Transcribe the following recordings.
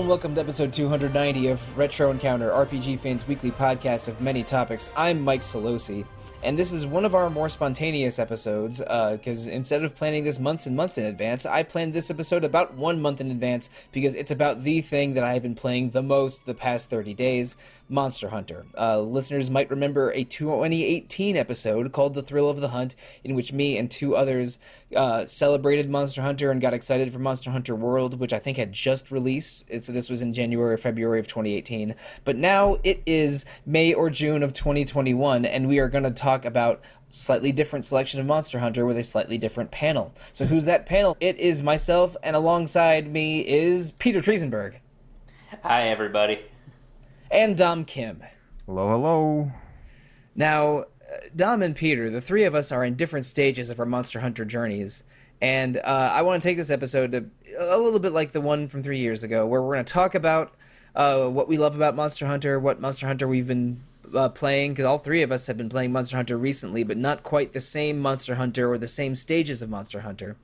And welcome to episode 290 of Retro Encounter, RPG fans' weekly podcast of many topics. I'm Mike Sollosi, and this is one of our more spontaneous episodes because instead of planning this months and months in advance, I planned this episode about one month in advance because it's about the thing that I have been playing the most the past 30 days Monster Hunter. Uh, listeners might remember a 2018 episode called The Thrill of the Hunt, in which me and two others uh, celebrated Monster Hunter and got excited for Monster Hunter World, which I think had just released. So this was in January or February of 2018. But now it is May or June of 2021, and we are going to talk about slightly different selection of Monster Hunter with a slightly different panel. So who's that panel? It is myself, and alongside me is Peter Triezenberg. Hi, everybody and Dom Kim. Hello, hello. Now, uh, Dom and Peter, the three of us are in different stages of our Monster Hunter journeys. And uh, I want to take this episode to a little bit like the one from three years ago, where we're going to talk about uh, what we love about Monster Hunter, what Monster Hunter we've been uh, playing, because all three of us have been playing Monster Hunter recently, but not quite the same Monster Hunter or the same stages of Monster Hunter.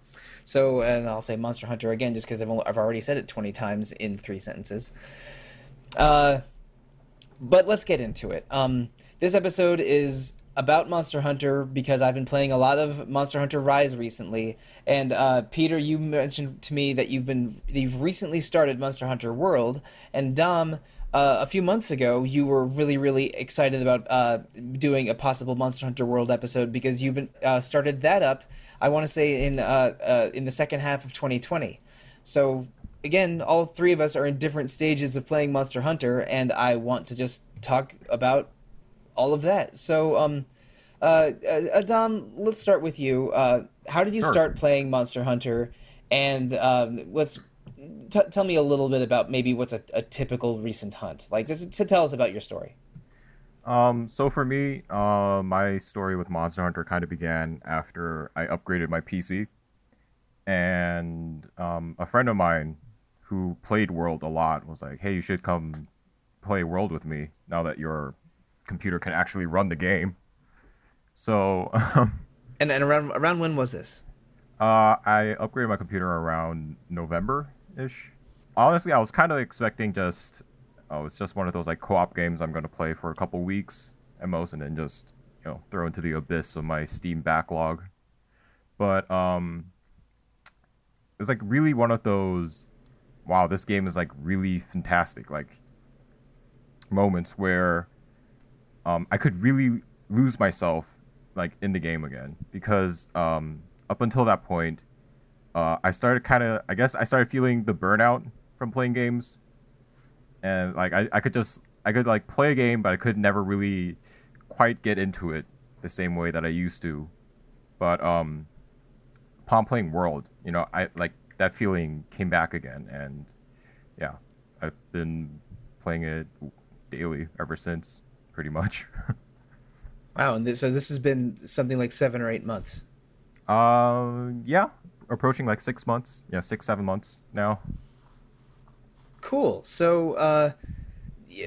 So, and I'll say Monster Hunter again just because I've, I've already said it 20 times in three sentences. Uh, but let's get into it. Um, this episode is about Monster Hunter because I've been playing a lot of Monster Hunter Rise recently. And uh, Peter, you mentioned to me that you've been you've recently started Monster Hunter World, and Dom. Uh, a few months ago, you were really, really excited about uh, doing a possible Monster Hunter World episode because you've been uh, started that up. I want to say in uh, uh, in the second half of 2020. So again, all three of us are in different stages of playing Monster Hunter, and I want to just talk about all of that. So, um, uh, uh, Dom, let's start with you. Uh, how did you sure. start playing Monster Hunter? And um, let's t- tell me a little bit about maybe what's a, a typical recent hunt, like just to tell us about your story. Um, so for me, uh, my story with Monster Hunter kind of began after I upgraded my PC, and um, a friend of mine who played World a lot was like, "Hey, you should come play World with me now that your computer can actually run the game." So, and and around around when was this? Uh, I upgraded my computer around November ish. Honestly, I was kind of expecting just oh, it's just one of those like co-op games I'm going to play for a couple weeks at most, and then just you know throw into the abyss of my Steam backlog. But um, it's like really one of those wow, this game is like really fantastic. Like moments where um, I could really lose myself like in the game again because um, up until that point, uh, I started kind of I guess I started feeling the burnout from playing games, and like I, I could just I could like play a game, but I could never really quite get into it the same way that I used to. But um, upon playing World, you know, I like that feeling came back again, and yeah, I've been playing it daily ever since, pretty much. wow, and this, so this has been something like seven or eight months. Uh, yeah, approaching like six months. Yeah, six seven months now. Cool. So, uh,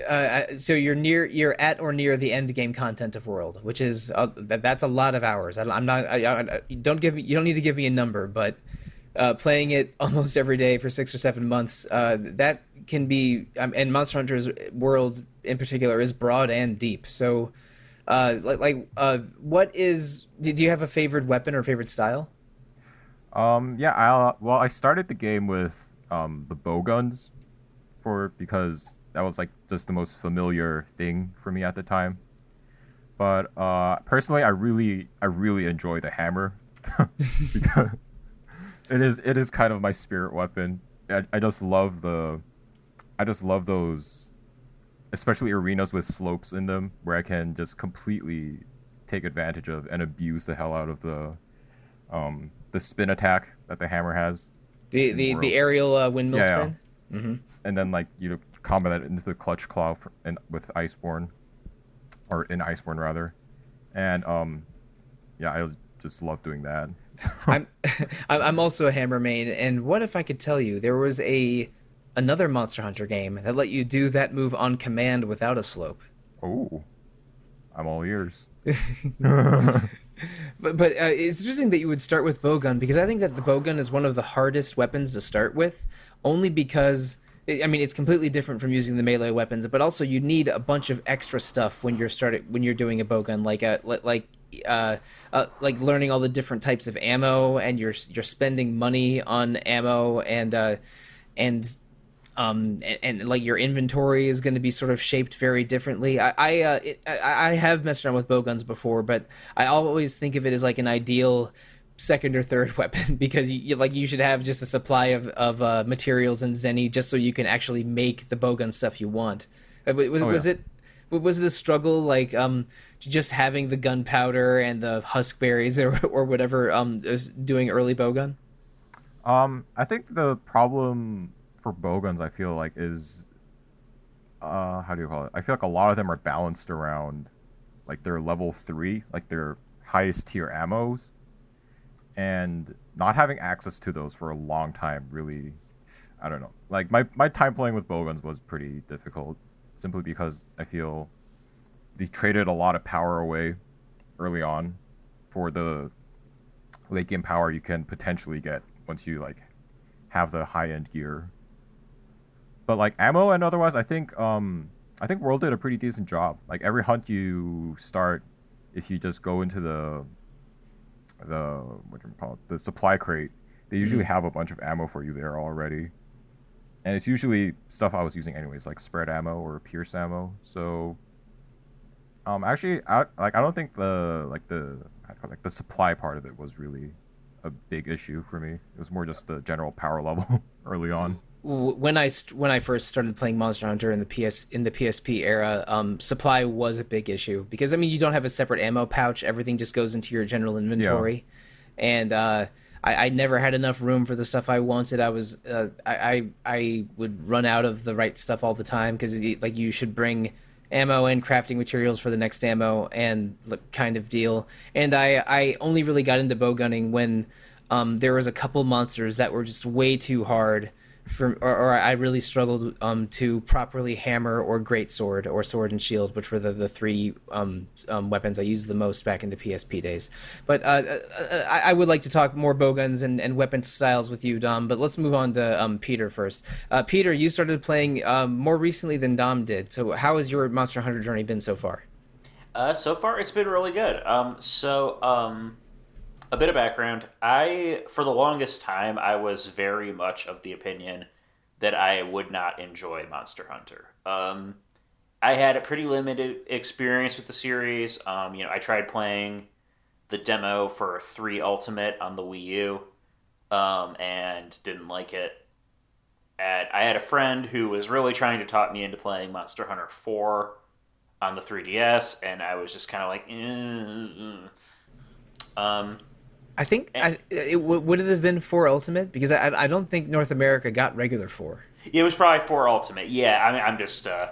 uh, so you're near, you're at or near the end game content of World, which is uh, that, that's a lot of hours. I, am not. I, I, don't give me. You don't need to give me a number, but uh, playing it almost every day for six or seven months, uh, that can be, um, and Monster Hunter's world in particular is broad and deep. So, uh, like, like uh, what is? Do, do you have a favorite weapon or favorite style? Um, yeah, I well, I started the game with um, the bow guns, for because that was like just the most familiar thing for me at the time. But uh, personally, I really, I really enjoy the hammer because it is it is kind of my spirit weapon. I, I just love the I just love those especially arenas with slopes in them where I can just completely take advantage of and abuse the hell out of the um the spin attack that the hammer has. The the, the, aerial uh, windmill yeah, spin. Yeah. Mm-hmm. And then like you combat that into the clutch claw for, and with Iceborne or in Iceborne rather. And um yeah, I just love doing that. I'm I'm also a hammer main, and what if I could tell you there was a another Monster Hunter game that let you do that move on command without a slope? Oh, I'm all ears. but but uh, it's interesting that you would start with bowgun because I think that the bowgun is one of the hardest weapons to start with, only because I mean, it's completely different from using the melee weapons, but also you need a bunch of extra stuff when you're starting when you're doing a bowgun, like a like uh, uh, like learning all the different types of ammo, and you're you're spending money on ammo, and uh, and um, and, and, like your inventory is going to be sort of shaped very differently. I I, uh, it, I, I have messed around with bowguns before, but I always think of it as like an ideal second or third weapon because you, you, like you should have just a supply of of uh, materials and zenny just so you can actually make the bowgun stuff you want. Uh, was, oh, was yeah. it was it a struggle like um just having the gunpowder and the husk berries or or whatever um doing early bowgun? Um, I think the problem for bowguns, I feel like, is uh, how do you call it? I feel like a lot of them are balanced around like their level three, like their highest tier ammos, and not having access to those for a long time really, I don't know. Like my my time playing with bowguns was pretty difficult, simply because I feel they traded a lot of power away early on for the late game power you can potentially get once you like have the high end gear but like ammo and otherwise, I think um I think World did a pretty decent job. Like every hunt you start, if you just go into the the what do you call it the supply crate, they usually mm-hmm. have a bunch of ammo for you there already. And it's usually stuff I was using anyways, like spread ammo or pierce ammo. So um actually I like I don't think the like the like the supply part of it was really a big issue for me. It was more just the general power level early on when I when I first started playing Monster Hunter in the PS in the PSP era, um, supply was a big issue because I mean you don't have a separate ammo pouch; everything just goes into your general inventory, yeah. and uh, I, I, never had enough room for the stuff I wanted. I was uh, I, I, I would run out of the right stuff all the time because like you should bring ammo and crafting materials for the next ammo and kind of deal. And I I only really got into bow gunning when um, there was a couple monsters that were just way too hard for, or, or, I really struggled um, to properly hammer or great sword or sword and shield, which were the, the three um, um, weapons I used the most back in the PSP days. But uh, uh, uh, I, I, would like to talk more bowguns and, and weapon styles with you, Dom. But let's move on to um, Peter first. Uh, Peter, you started playing um, more recently than Dom did. So how has your Monster Hunter journey been so far? Uh, so far, it's been really good. Um, so a bit of background. I for the longest time i was very much of the opinion that i would not enjoy monster hunter. Um, i had a pretty limited experience with the series. Um, you know i tried playing the demo for 3 ultimate on the wii u um, and didn't like it. And i had a friend who was really trying to talk me into playing monster hunter 4 on the 3ds and i was just kind of like eh. um, I think I, it would it have been four ultimate because I I don't think North America got regular four. Yeah, it was probably four ultimate. Yeah, I mean I'm just uh,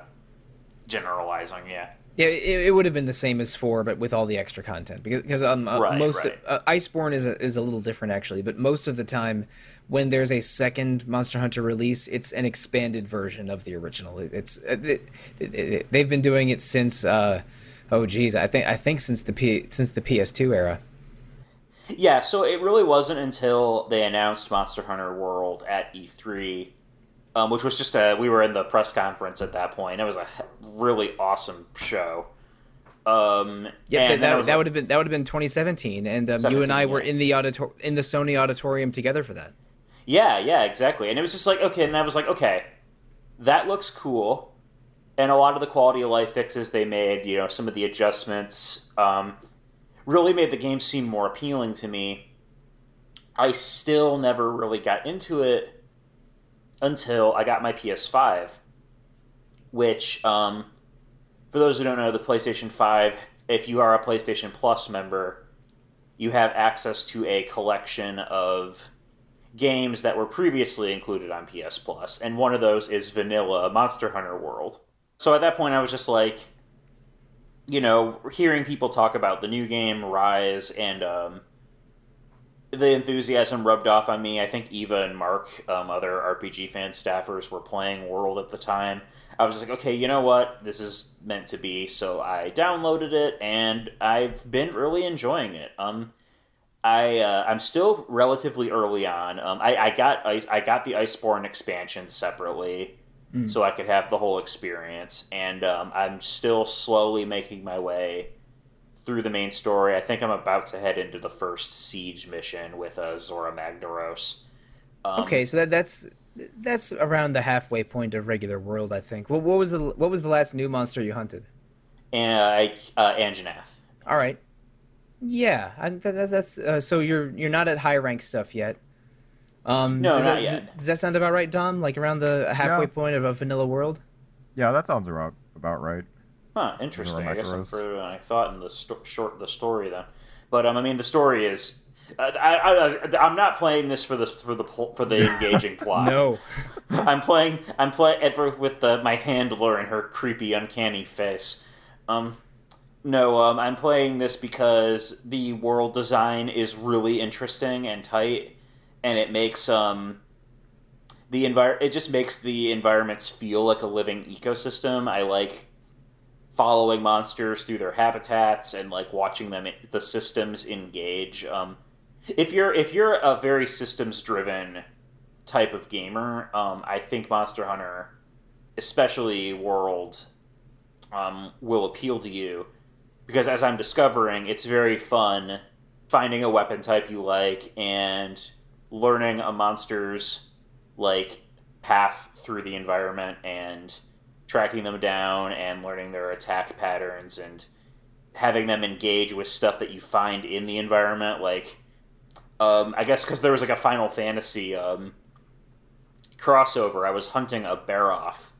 generalizing. Yeah. Yeah, it, it, would have been the same as four, but with all the extra content because because um, uh, right, most right. Uh, Iceborne is a, is a little different actually, but most of the time when there's a second Monster Hunter release, it's an expanded version of the original. It's it, it, they've been doing it since uh, oh geez, I think I think since the P, since the PS2 era. Yeah, so it really wasn't until they announced Monster Hunter World at E3, um, which was just a we were in the press conference at that point. It was a really awesome show. Um, yeah, that, that, that would have been that would have been 2017, and um, you and I yeah. were in the auditor- in the Sony auditorium together for that. Yeah, yeah, exactly. And it was just like okay, and I was like, okay, that looks cool, and a lot of the quality of life fixes they made, you know, some of the adjustments. Um, really made the game seem more appealing to me. I still never really got into it until I got my PS5, which, um, for those who don't know, the PlayStation 5, if you are a PlayStation Plus member, you have access to a collection of games that were previously included on PS Plus, and one of those is Vanilla Monster Hunter World. So at that point, I was just like, you know, hearing people talk about the new game Rise and um, the enthusiasm rubbed off on me. I think Eva and Mark, um, other RPG fan staffers, were playing World at the time. I was like, okay, you know what? This is meant to be. So I downloaded it, and I've been really enjoying it. Um, I uh, I'm still relatively early on. Um, I, I got I, I got the Iceborne expansion separately, mm. so I could have the whole experience, and um, I'm still slowly making my way through the main story. I think I'm about to head into the first siege mission with uh, Zorah Magdaros. Um, okay, so that, that's that's around the halfway point of regular world, I think. Well, what was the what was the last new monster you hunted? And uh, uh, Anjanath. All right. Yeah, I, that, that's uh, so you're you're not at high rank stuff yet. Um, no, not that, yet. Does that sound about right, Dom? Like around the halfway yeah. point of a vanilla world? Yeah, that sounds about about right. Huh, interesting. I guess I'm further than I thought in the sto- short the story then. But um, I mean, the story is. Uh, I, I, I'm not playing this for the for the for the engaging plot. no, I'm playing. I'm playing ever with the, my handler and her creepy, uncanny face. Um, no, um, I'm playing this because the world design is really interesting and tight, and it makes um the envir- it just makes the environments feel like a living ecosystem. I like following monsters through their habitats and like watching them the systems engage. Um, if you're if you're a very systems driven type of gamer, um, I think Monster Hunter, especially World, um, will appeal to you because as I'm discovering, it's very fun finding a weapon type you like and learning a monster's like path through the environment and tracking them down and learning their attack patterns and having them engage with stuff that you find in the environment like um, i guess because there was like a final fantasy um, crossover i was hunting a Barroth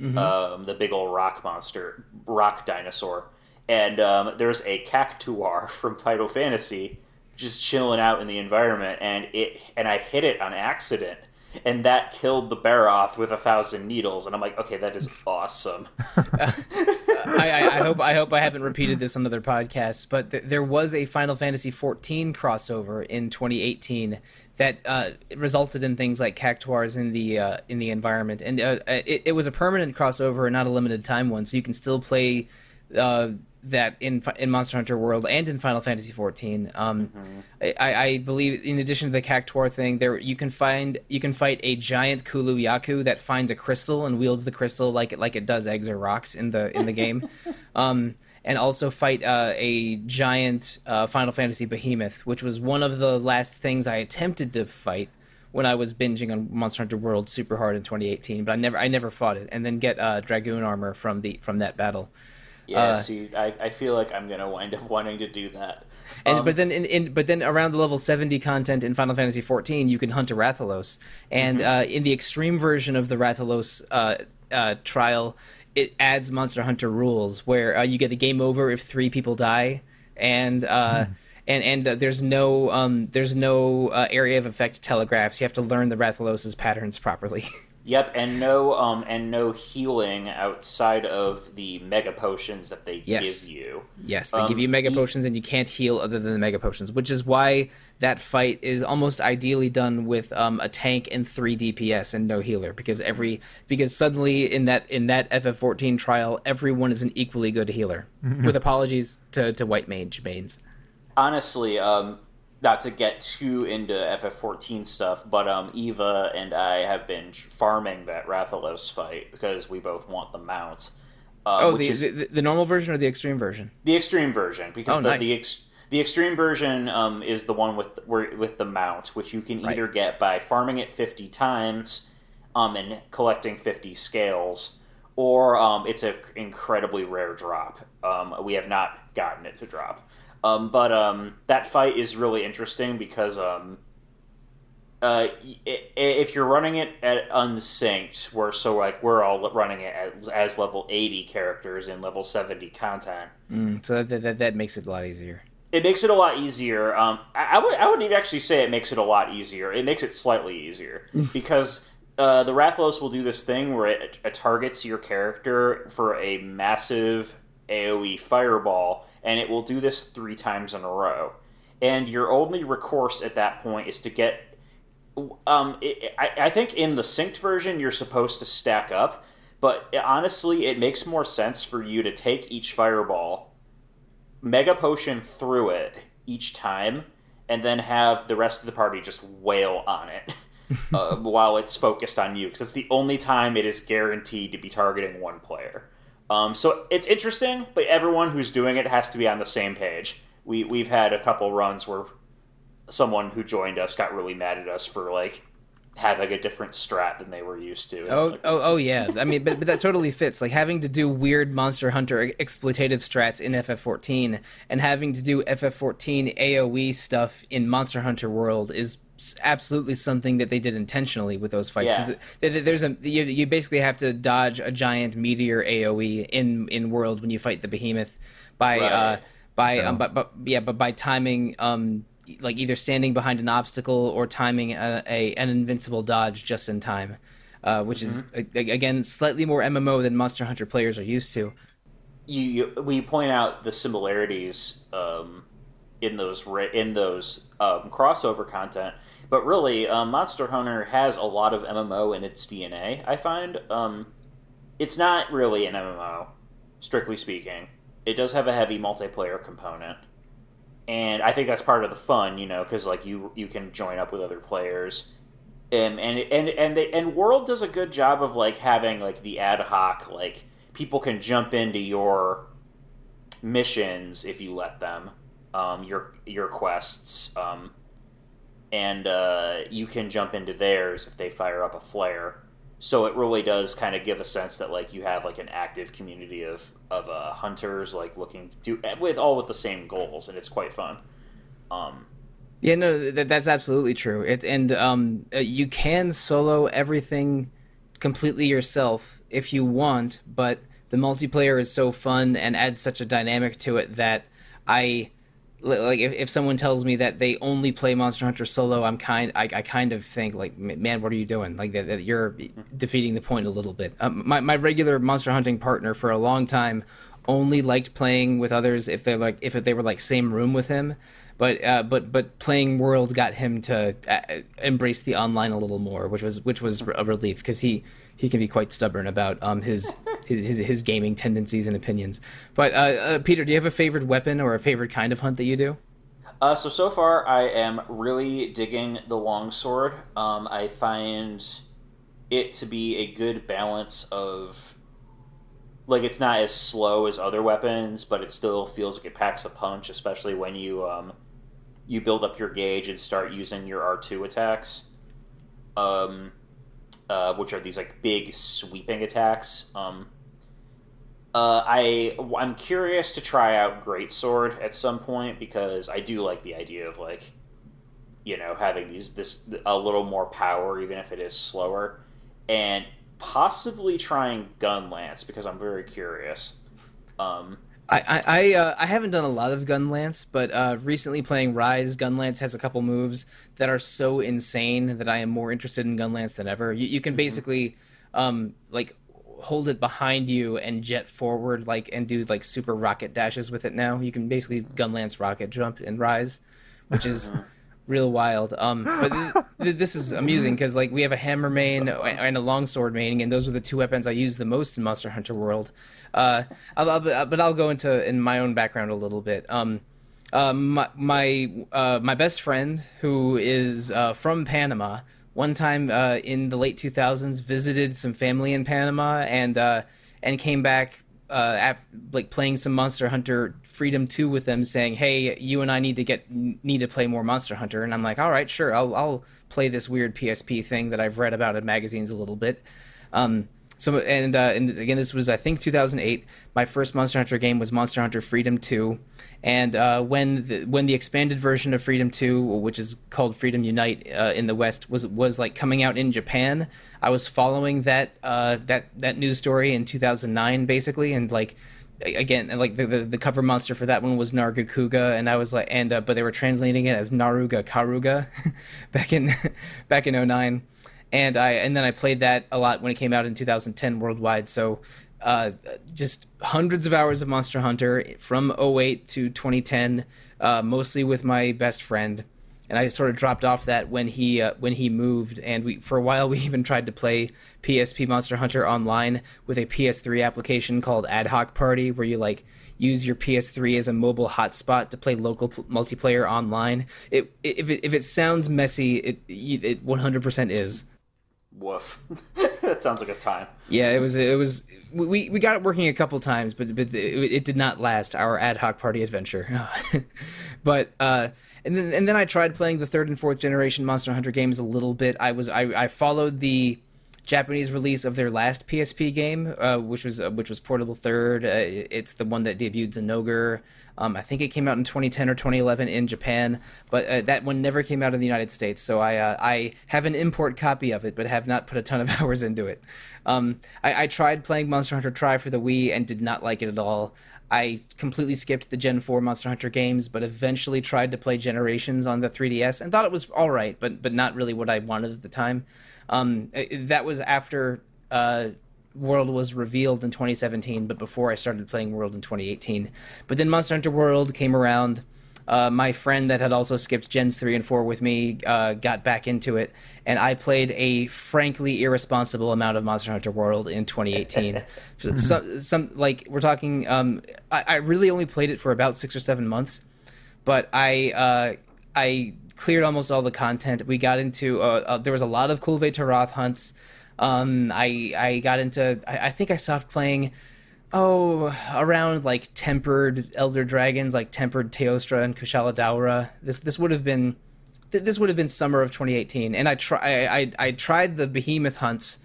mm-hmm. um, the big old rock monster rock dinosaur and um, there's a cactuar from Final Fantasy just chilling out in the environment, and it and I hit it on accident, and that killed the Barroth with a thousand needles, and I'm like, okay, that is awesome. I, I, I, hope I hope I haven't repeated this on other podcasts, but th- there was a Final Fantasy 14 crossover in 2018 that uh, resulted in things like cactuars in the uh, in the environment, and uh, it, it, was a permanent crossover, and not a limited time one, so you can still play uh, that in in Monster Hunter World and in Final Fantasy XIV. Um, mm-hmm. I, I, believe, in addition to the Cactuar thing, there you can find you can fight a giant Kulu Yaku that finds a crystal and wields the crystal like it like it does eggs or rocks in the in the game, um, and also fight uh, a giant uh, Final Fantasy behemoth, which was one of the last things I attempted to fight when I was binging on Monster Hunter World super hard in 2018, but I never I never fought it, and then get uh, dragoon armor from the from that battle. Yeah, uh, see, I, I feel like I'm gonna wind up wanting to do that. And um, but then in, in, but then around the level 70 content in Final Fantasy 14, you can hunt a Rathalos, and mm-hmm. uh, in the extreme version of the Rathalos uh, uh, trial, it adds Monster Hunter rules where uh, you get the game over if three people die, and. Mm. And and uh, there's no um, there's no area of effect telegraphs. You have to learn the Rathalos's patterns properly. Yep, and no um and no healing outside of the mega potions that they yes. give you. Yes, they um, give you mega he- potions and you can't heal other than the mega potions, which is why that fight is almost ideally done with um, a tank and three DPS and no healer because every because suddenly in that in that FF14 trial everyone is an equally good healer. with apologies to to white mage mains. Honestly, um, not to get too into FF14 stuff, but um, Eva and I have been farming that Rathalos fight because we both want the mount. Um, oh, the, the, the normal version or the extreme version? The extreme version because oh, the nice. the, ex, the extreme version um, is the one with with the mount, which you can right. either get by farming it fifty times, um, and collecting fifty scales, or um, it's an incredibly rare drop. Um, we have not gotten it to drop. Um, but um, that fight is really interesting because um, uh, if you're running it at unsynced, where so like we're all running it as, as level 80 characters in level 70 content. Mm, so that, that that makes it a lot easier. It makes it a lot easier. Um, I, I would I wouldn't actually say it makes it a lot easier. It makes it slightly easier because. Uh, the Rathalos will do this thing where it, it targets your character for a massive AoE fireball, and it will do this three times in a row. And your only recourse at that point is to get. Um, it, I, I think in the synced version you're supposed to stack up, but honestly, it makes more sense for you to take each fireball, mega potion through it each time, and then have the rest of the party just wail on it uh, while it's focused on you because it's the only time it is guaranteed to be targeting one player. Um, so it's interesting, but everyone who's doing it has to be on the same page. We we've had a couple runs where someone who joined us got really mad at us for like having a different strat than they were used to. Oh, like, oh, oh, yeah. I mean, but, but that totally fits. Like having to do weird Monster Hunter exploitative strats in FF14 and having to do FF14 AOE stuff in Monster Hunter World is absolutely something that they did intentionally with those fights. Yeah. There's a you, you basically have to dodge a giant meteor AOE in in World when you fight the behemoth by Right. uh by Yeah. um but, but yeah but by timing um like either standing behind an obstacle or timing a, a an invincible dodge just in time. Uh, which is a- again slightly more MMO than Monster Hunter players are used to. you, you we point out the similarities um, in those in those um, crossover content, but really, um, Monster Hunter has a lot of MMO in its DNA. I find um, it's not really an MMO, strictly speaking. It does have a heavy multiplayer component, and I think that's part of the fun, you know, because like you you can join up with other players. Um, and and and they, and World does a good job of like having like the ad hoc like people can jump into your missions if you let them um, your your quests um, and uh, you can jump into theirs if they fire up a flare so it really does kind of give a sense that like you have like an active community of of uh, hunters like looking to with all with the same goals and it's quite fun um, Yeah, no, that, that's absolutely true. It and um, uh, you can solo everything completely yourself if you want, but the multiplayer is so fun and adds such a dynamic to it that I like if, if someone tells me that they only play Monster Hunter solo, I'm kind I, I kind of think like man, what are you doing? Like that, that you're defeating the point a little bit. Um, my my regular monster hunting partner for a long time only liked playing with others if they like if they were like same room with him. But uh, but but playing World got him to uh, embrace the online a little more, which was which was a relief because he he can be quite stubborn about um his his his, his gaming tendencies and opinions. But uh, uh, Peter, do you have a favorite weapon or a favorite kind of hunt that you do? Uh, so so far, I am really digging the longsword. Um, I find it to be a good balance of like it's not as slow as other weapons, but it still feels like it packs a punch, especially when you um, you build up your gauge and start using your R two attacks, um, uh, which are these like big sweeping attacks. Um, uh, I I'm curious to try out Greatsword at some point because I do like the idea of like, you know, having these this a little more power even if it is slower, and possibly trying Gun Lance because I'm very curious. Um, I I I, uh, I haven't done a lot of Gunlance, but uh, recently playing Rise, Gunlance has a couple moves that are so insane that I am more interested in Gunlance than ever. You, you can basically um, like hold it behind you and jet forward like and do like super rocket dashes with it now. You can basically Gunlance rocket jump and Rise, which is real wild. Um, but th- th- this is amusing because like we have a hammer main and a longsword main, and those are the two weapons I use the most in Monster Hunter World. Uh, I'll, I'll, but I'll go into in my own background a little bit. Um, uh, my my, uh, my best friend who is uh, from Panama. One time uh, in the late 2000s, visited some family in Panama and uh, and came back uh, af like playing some Monster Hunter Freedom 2 with them, saying, "Hey, you and I need to get need to play more Monster Hunter." And I'm like, "All right, sure, I'll I'll play this weird PSP thing that I've read about in magazines a little bit." Um, so and uh, and again, this was I think 2008. My first Monster Hunter game was Monster Hunter Freedom 2, and uh, when the, when the expanded version of Freedom 2, which is called Freedom Unite uh, in the West, was was like coming out in Japan, I was following that uh, that that news story in 2009 basically, and like again like the, the the cover monster for that one was Nargacuga, and I was like and uh, but they were translating it as Naruga Karuga back in back in 09 and I and then I played that a lot when it came out in 2010 worldwide. So uh, just hundreds of hours of Monster Hunter from 08 to 2010, uh, mostly with my best friend. And I sort of dropped off that when he uh, when he moved, and we for a while we even tried to play PSP Monster Hunter online with a PS3 application called Ad Hoc Party, where you like use your PS3 as a mobile hotspot to play local pl- multiplayer online. It, if it if it sounds messy, it it 100% is. Woof. that sounds like a time. Yeah, it was. It was. We we got it working a couple times, but but it, it did not last our ad hoc party adventure. but uh, and then and then I tried playing the third and fourth generation Monster Hunter games a little bit. I was I, I followed the Japanese release of their last PSP game, uh, which was uh, which was Portable Third. Uh, it's the one that debuted Zinogre. Um, I think it came out in 2010 or 2011 in Japan, but uh, that one never came out in the United States. So I uh, I have an import copy of it, but have not put a ton of hours into it. Um, I, I, tried playing Monster Hunter Tri for the Wii and did not like it at all. I completely skipped the Gen 4 Monster Hunter games, but eventually tried to play Generations on the 3DS and thought it was all right, but but not really what I wanted at the time. Um, that was after uh, World was revealed in 2017, but before I started playing World in 2018. But then Monster Hunter World came around. Uh, my friend that had also skipped Gens 3 and 4 with me uh, got back into it, and I played a frankly irresponsible amount of Monster Hunter World in 2018. so, some like we're talking, um, I, I, really only played it for about six or seven months, but I uh, I cleared almost all the content. We got into uh, uh, there was a lot of Kulve Taroth hunts. Um, I I got into I, I think I stopped playing oh, around like tempered elder dragons, like tempered Teostra and Kushala Daora. This this would have been this would have been summer of 2018, and I try I, I tried the behemoth hunts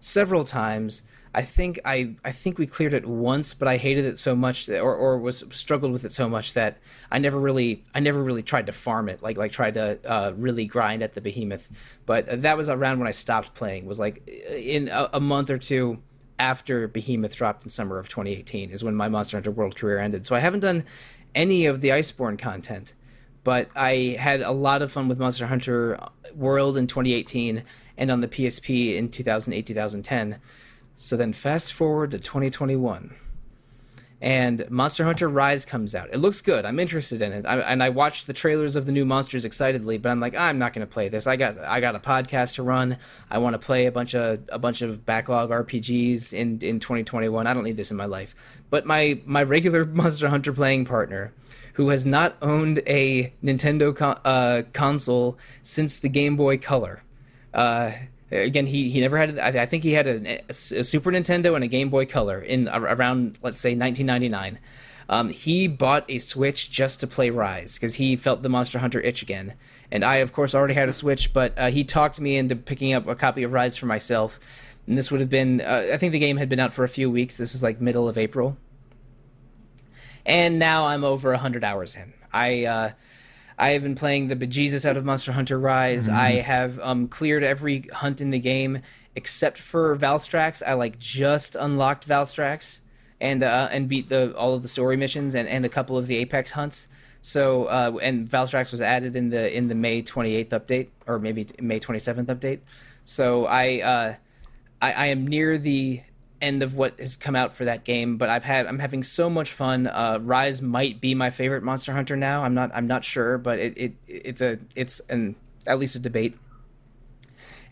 several times. I think I I think we cleared it once, but I hated it so much that, or or was struggled with it so much that I never really I never really tried to farm it like like tried to uh, really grind at the behemoth. But that was around when I stopped playing. Was like in a, a month or two after Behemoth dropped in summer of 2018 is when my Monster Hunter World career ended. So I haven't done any of the Iceborne content, but I had a lot of fun with Monster Hunter World in 2018 and on the PSP in 2008 2010. So then fast forward to 2021 and Monster Hunter Rise comes out. It looks good. I'm interested in it, I, and I watched the trailers of the new monsters excitedly. But I'm like, I'm not going to play this. I got I got a podcast to run. I want to play a bunch of a bunch of backlog RPGs in in 2021. I don't need this in my life. But my my regular Monster Hunter playing partner, who has not owned a Nintendo con- uh, console since the Game Boy Color. Uh, Again, he, he never had. I think he had a, a, Super Nintendo and a Game Boy Color in around let's say 1999. Um, he bought a Switch just to play Rise because he felt the Monster Hunter itch again. And I, of course, already had a Switch, but uh, he talked me into picking up a copy of Rise for myself. And this would have been, uh, I think the game had been out for a few weeks. This was like middle of April. And now I'm over 100 hours in. I, uh, I have been playing the bejesus out of Monster Hunter Rise. Mm-hmm. I have um, cleared every hunt in the game except for Valstrax. I like just unlocked Valstrax and uh, and beat the all of the story missions and, and a couple of the Apex hunts. So uh, and Valstrax was added in the in the May 28th update or maybe May 27th update. So I, uh, I I am near the end of what has come out for that game, but I've had I'm having so much fun. Uh, Rise might be my favorite Monster Hunter now. I'm not I'm not sure, but it, it it's a it's an at least a debate.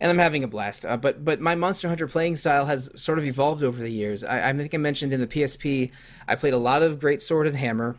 And I'm having a blast. Uh, but but my Monster Hunter playing style has sort of evolved over the years. I, I think I mentioned in the PSP, I played a lot of Great Sword and Hammer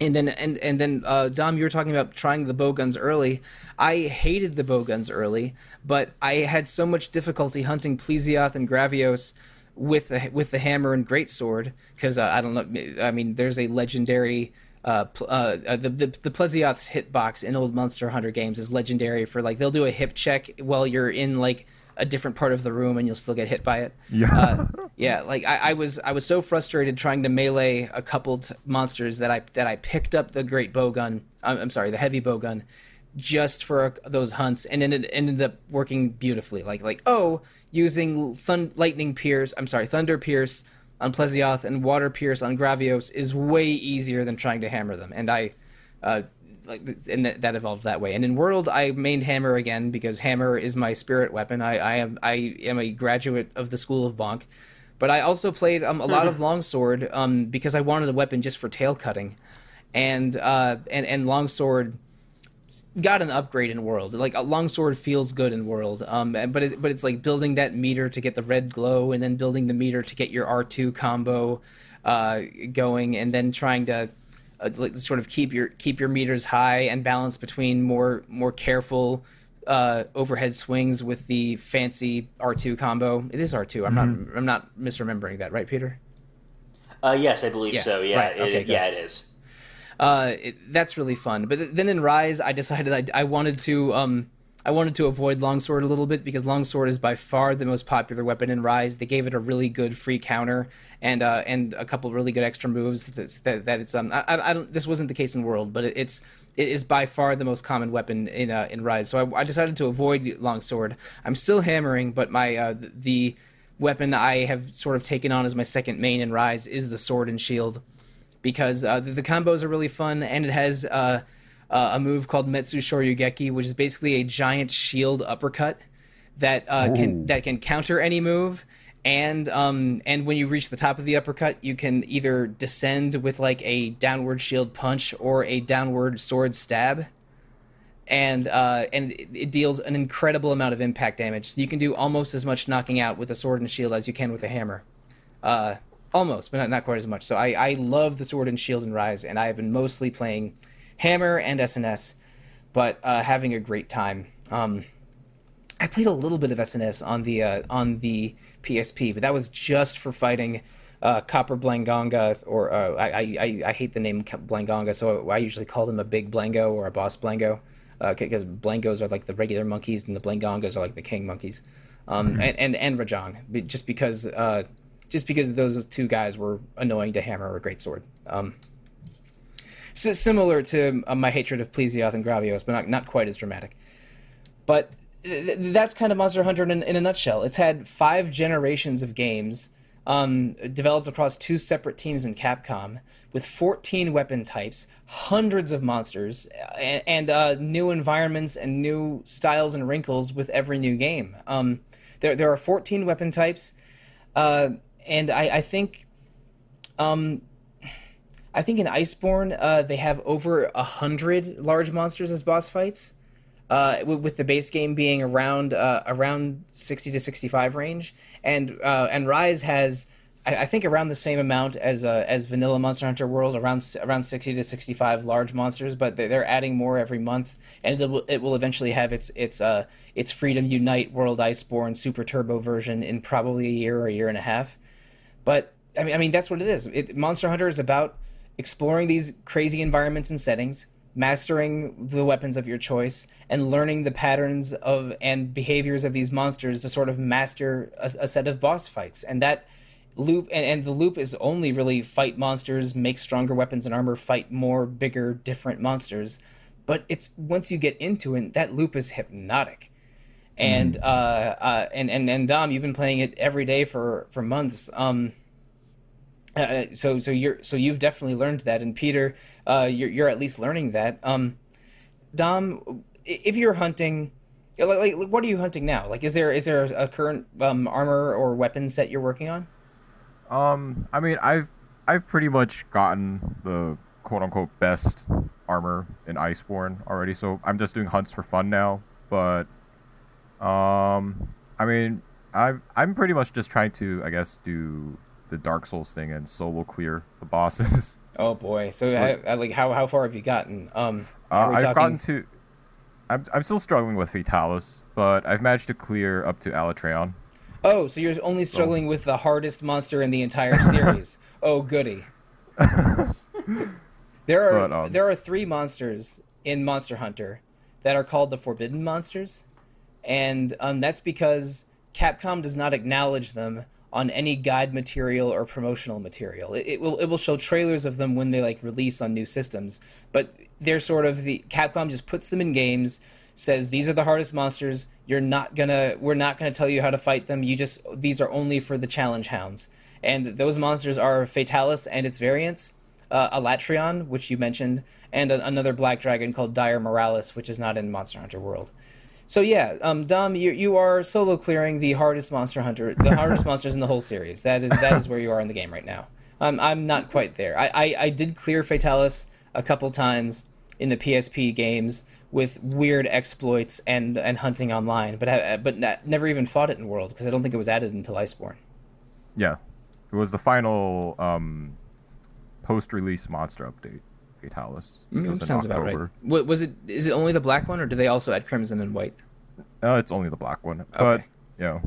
and then and and then uh, Dom, you were talking about trying the bow guns early. I hated the bow guns early, but I had so much difficulty hunting Plesioth and Gravios with the with the hammer and greatsword because uh, I don't know. I mean, there's a legendary. Uh, uh, uh, the the the Plesioth's hitbox in old Monster Hunter games is legendary for like they'll do a hip check while you're in like a different part of the room and you'll still get hit by it. Yeah, uh, yeah. Like I, I, was I was so frustrated trying to melee a couple t- monsters that I that I picked up the great bow gun. I'm, I'm sorry, the heavy bow gun, just for those hunts, and then it ended up working beautifully. Like like oh using thun- lightning pierce. I'm sorry, thunder pierce on Plesioth and water pierce on Gravios is way easier than trying to hammer them. And I, uh, like, and that, that evolved that way. And in World, I mained hammer again because hammer is my spirit weapon. I, I am I am a graduate of the School of Bonk, but I also played um, a lot of longsword um, because I wanted a weapon just for tail cutting, and uh, and and longsword got an upgrade in world. Like a longsword feels good in world, um, but it, but it's like building that meter to get the red glow, and then building the meter to get your R two combo. uh, going, and then trying to uh, sort of keep your keep your meters high and balance between more more careful uh, overhead swings with the fancy R two combo. It is R 2 I'm not I'm not misremembering that, right, Peter? Uh, yes, I believe Yeah, so. Yeah, right, it, okay, good. yeah, it is. Uh, it, that's really fun. But then in Rise, I decided I, I wanted to um, I wanted to avoid Longsword a little bit because Longsword is by far the most popular weapon in Rise. They gave it a really good free counter and uh, and a couple really good extra moves that that, that it's um I, I don't this wasn't the case in World, but it, it's it is by far the most common weapon in uh, in Rise. So I, I decided to avoid Longsword. I'm still hammering, but my uh, the weapon I have sort of taken on as my second main in Rise is the sword and shield because uh, the, the combos are really fun, and it has uh, uh, a move called Metsu Shoryugeki, which is basically a giant shield uppercut that uh, can that can counter any move. And um, and when you reach the top of the uppercut, you can either descend with like a downward shield punch or a downward sword stab, and uh, and it, it deals an incredible amount of impact damage. So you can do almost as much knocking out with a sword and shield as you can with a hammer. Uh, almost, but not, not quite as much. So I, I love the Sword and Shield and Rise, and I have been mostly playing Hammer and SNS, but uh, having a great time. Um, I played a little bit of SNS on the uh, on the PSP, but that was just for fighting uh, Copper Blangonga, or uh, I, I I- hate the name Blangonga, so I usually called him a Big Blango or a Boss Blango, because Blangos are like the regular monkeys and the Blangongas are like the king monkeys, um, and, and and Rajang, just because uh, just because those two guys were annoying to hammer a greatsword. Um, s- similar to uh, my hatred of Plesioth and Gravios, but not, not quite as dramatic. But th- th- that's kind of Monster Hunter in, in a nutshell. It's had five generations of games um, developed across two separate teams in Capcom with 14 weapon types, hundreds of monsters, and, and uh, new environments and new styles and wrinkles with every new game. Um, there, there are 14 weapon types, uh, and I, I think um, I think in Iceborne, uh, they have over a hundred large monsters as boss fights, uh, with, with the base game being around uh, around sixty to sixty five range, and uh, and Rise has. I I think around the same amount as uh, as vanilla Monster Hunter World, around around sixty to sixty five large monsters, but they're, they're adding more every month, and it will it will eventually have its its uh its Freedom Unite World Iceborne Super Turbo version in probably a year or a year and a half. But I mean, I mean that's what it is. It, Monster Hunter is about exploring these crazy environments and settings, mastering the weapons of your choice, and learning the patterns of and behaviors of these monsters to sort of master a, a set of boss fights. And that loop and, and the loop is only really fight monsters, make stronger weapons and armor, fight more, bigger, different monsters. But it's once you get into it, that loop is hypnotic and uh, uh, and and and Dom, you've been playing it every day for for months. Um, uh, so so you're so you've definitely learned that, and Peter, uh, you're you're at least learning that. Um, Dom, if you're hunting, like, like like, what are you hunting now? Like, is there is there a current um, armor or weapon set you're working on? Um, I mean, I've I've pretty much gotten the quote unquote best armor in Iceborne already, so I'm just doing hunts for fun now. But, um, I mean, I'm I'm pretty much just trying to, I guess, do the Dark Souls thing and solo clear the bosses. Oh boy! So I, I, like how how far have you gotten? Um, Uh, I've talking- gotten to. I'm I'm still struggling with Fatalis, but I've managed to clear up to Alatreon. Oh, so you're only struggling with the hardest monster in the entire series. oh, goody. there are But, um, there are three monsters in Monster Hunter that are called the Forbidden Monsters, and um, that's because Capcom does not acknowledge them on any guide material or promotional material. It, it will it will show trailers of them when they like release on new systems, but they're sort of the Capcom just puts them in games, says these are the hardest monsters. You're not gonna we're not gonna tell you how to fight them. You just these are only for the challenge hounds, and those monsters are Fatalis and its variants, uh, Alatreon, which you mentioned, and a, another black dragon called Dire Miralis, which is not in Monster Hunter World. So yeah, um, Dom, you you are solo clearing the hardest monster hunter, the hardest monsters in the whole series. That is that is where you are in the game right now. Um, I'm not quite there. I, I, I did clear Fatalis a couple times in the PSP games with weird exploits and and hunting online, but I, but not, never even fought it in World because I don't think it was added until Iceborne. Yeah. It was the final um, post-release monster update, Fatalis. Mm, sounds about right. Wa- Was it? Is it only the black one, or do they also add crimson and white? Uh, it's only the black one, but Okay. you know,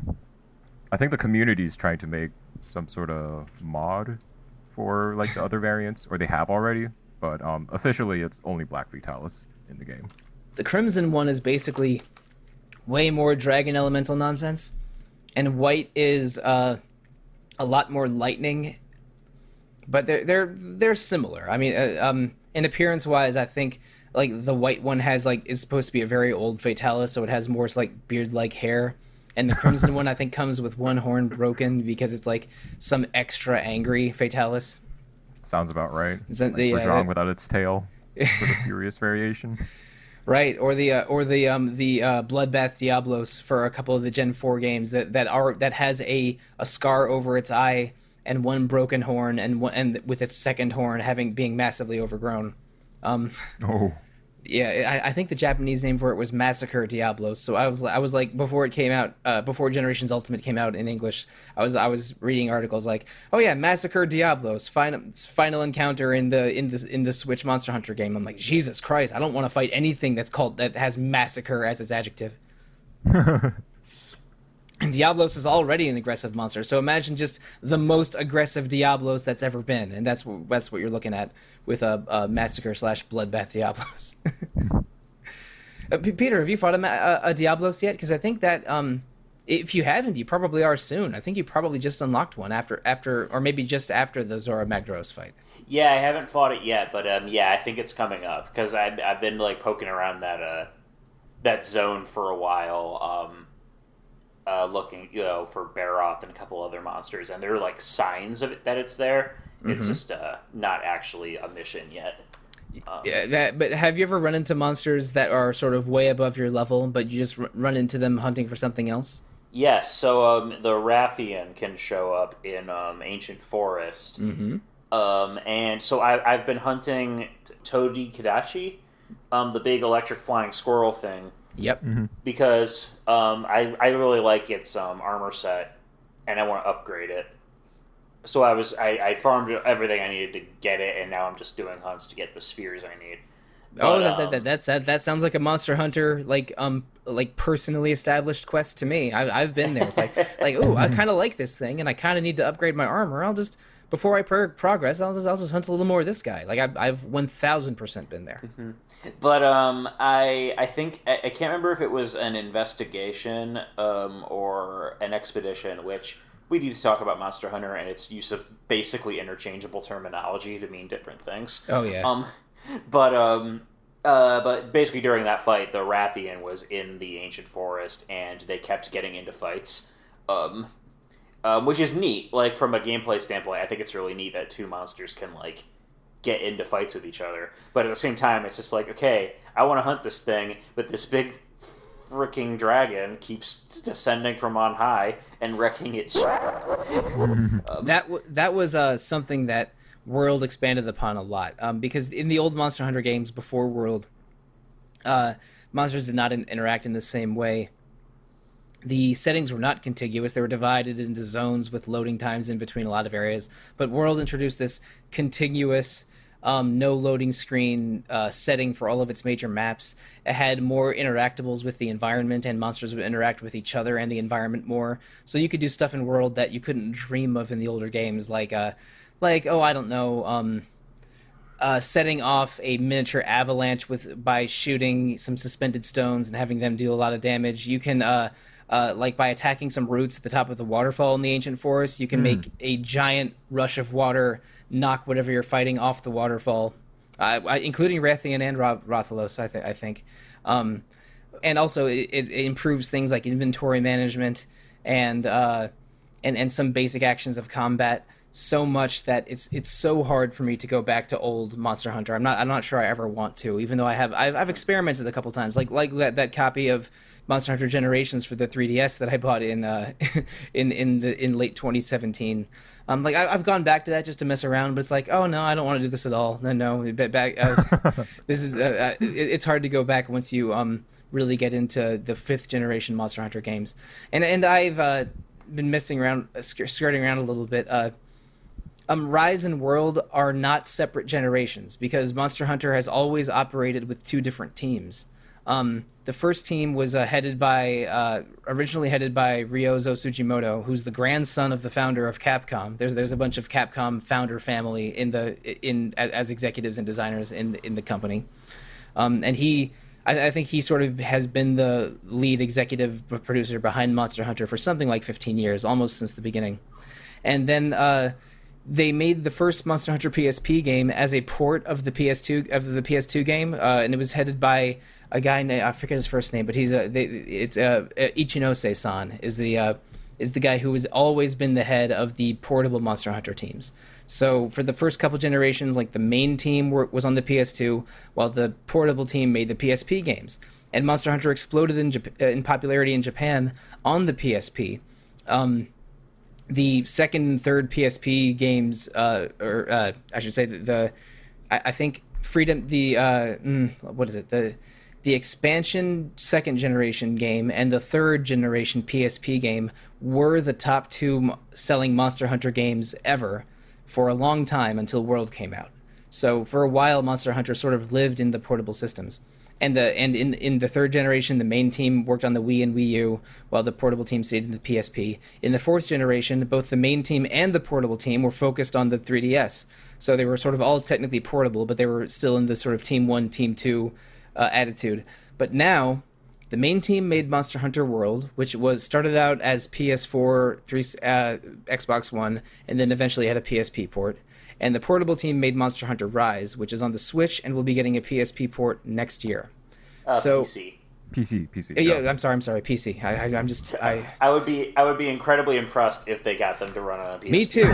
I think the community is trying to make some sort of mod for like the other variants, or they have already. But um, officially, it's only Black Fatalis in the game. The crimson one is basically way more dragon elemental nonsense, and white is uh, a lot more lightning. But they're they're they're similar. I mean, uh, um, in appearance wise, I think like the white one has like is supposed to be a very old Fatalis, so it has more like beard like hair. And the crimson one, I think, comes with one horn broken because it's like some extra angry Fatalis. Sounds about right. Is that like the, uh, that- without its tail for the Furious variation. Right, or the uh, or the um the uh, Bloodbath Diablos for a couple of the Gen Four games that that are that has a a scar over its eye and one broken horn and one and with its second horn having being massively overgrown. Um, Oh, yeah, I, I think the Japanese name for it was Massacre Diablos. So I was I was like before it came out, uh, before Generations Ultimate came out in English, I was I was reading articles like, oh yeah, Massacre Diablos, final final encounter in the in the in the Switch Monster Hunter game. I'm like, Jesus Christ, I don't want to fight anything that's called that has Massacre as its adjective. And Diablos is already an aggressive monster, so imagine just the most aggressive Diablos that's ever been, and that's what that's what you're looking at with a, a massacre slash bloodbath Diablos. uh, P- Peter, have you fought a, a, a Diablos yet? Because I think that um, if you haven't, you probably are soon. I think you probably just unlocked one after after, or maybe just after the Zora Magdaros fight. Yeah, I haven't fought it yet, but um, yeah, I think it's coming up because I've, I've been like poking around that uh, that zone for a while, um, uh, looking you know for Barroth and a couple other monsters, and there are like signs of it that it's there. It's just uh, not actually a mission yet. Um, Yeah, that, but have you ever run into monsters that are sort of way above your level, but you just r- run into them hunting for something else? Yes, so um, the Rathian can show up in um, Ancient Forest. Mm-hmm. Um, and so I, I've been hunting T- Tobi-Kadachi, um, the big electric flying squirrel thing, Yep. because um, I, I really like its um, armor set, and I want to upgrade it. So I was I, I farmed everything I needed to get it, and now I'm just doing hunts to get the spheres I need. Oh, But, that, that, um, that, that's that, that sounds like a Monster Hunter like um like personally established quest to me. I, I've been there. It's like like oh I kind of like this thing, and I kind of need to upgrade my armor. I'll just before I pro- progress, I'll just I'll just hunt a little more of this guy. Like I, I've one thousand percent been there. But um, I I think I, I can't remember if it was an investigation um, or an expedition, which we need to talk about Monster Hunter and its use of basically interchangeable terminology to mean different things. Oh yeah. Um, but um, uh, but basically during that fight, the Rathian was in the ancient forest, and they kept getting into fights. Um, um, which is neat. Like from a gameplay standpoint, I think it's really neat that two monsters can like get into fights with each other. But at the same time, it's just like, okay, I want to hunt this thing, but this big freaking dragon keeps descending from on high and wrecking its. that w- that was uh, something that World expanded upon a lot um, because in the old Monster Hunter games before World, uh, monsters did not in- interact in the same way. The settings were not contiguous; they were divided into zones with loading times in between a lot of areas. But World introduced this contiguous. Um, no loading screen uh, setting for all of its major maps. It had more interactables with the environment, and monsters would interact with each other and the environment more. So you could do stuff in World that you couldn't dream of in the older games, like uh, like oh I don't know, um, uh, setting off a miniature avalanche with by shooting some suspended stones and having them deal a lot of damage. You can uh, like by attacking some roots at the top of the waterfall in the ancient forest, you can make a giant rush of water knock whatever you're fighting off the waterfall, uh, I- including Rathian and Ro- Rothalos. I, th- I think. Um, and also it, it it improves things like inventory management and uh, and and some basic actions of combat so much that it's it's so hard for me to go back to old Monster Hunter. I'm not I'm not sure I ever want to, even though I have I've, I've experimented a couple times, like like that, that copy of Monster Hunter Generations for the 3DS that I bought in uh, in in the in late 2017. Um, like I, I've gone back to that just to mess around, but it's like, oh no, I don't want to do this at all. No, no, back. Uh, this is uh, uh, it, it's hard to go back once you um really get into the fifth generation Monster Hunter games, and and I've uh, been messing around, uh, skirting around a little bit. Uh, um, Rise and World are not separate generations because Monster Hunter has always operated with two different teams. Um, the first team was uh, headed by uh, originally headed by Ryozo Tsujimoto, who's the grandson of the founder of Capcom. There's there's a bunch of Capcom founder family in the in as executives and designers in in the company, um, and he. I, I think he sort of has been the lead executive producer behind Monster Hunter for something like 15 years, almost since the beginning. And then uh, they made the first Monster Hunter PSP game as a port of the PS2 of the PS2 game, uh, and it was headed by a guy named I forget his first name, but he's a they, it's uh, Ichinose-san is the uh, is the guy who has always been the head of the portable Monster Hunter teams. So for the first couple generations, like the main team were, was on the PS2, while the portable team made the PSP games. And Monster Hunter exploded in, Jap- in popularity in Japan on the PSP. Um, the second and third PSP games, uh, or uh, I should say, the, the I, I, think Freedom, the uh, mm, what is it, the the expansion second generation game and the third generation PSP game were the top two selling Monster Hunter games ever for a long time until World came out. So for a while, Monster Hunter sort of lived in the portable systems. And the and in in the third generation, the main team worked on the Wii and Wii U, while the portable team stayed in the PSP. In the fourth generation, both the main team and the portable team were focused on the 3DS. So they were sort of all technically portable, but they were still in the sort of Team One, Team Two uh, attitude. But now, the main team made Monster Hunter World, which was started out as PS4, three, uh, Xbox One, and then eventually had a PSP port. And the portable team made Monster Hunter Rise, which is on the Switch and will be getting a PSP port next year. Uh, so, PC. PC, PC. Yeah, yeah, I'm sorry, I'm sorry, PC. I, am just, I. I would be, I would be incredibly impressed if they got them to run on a PSP. Me too.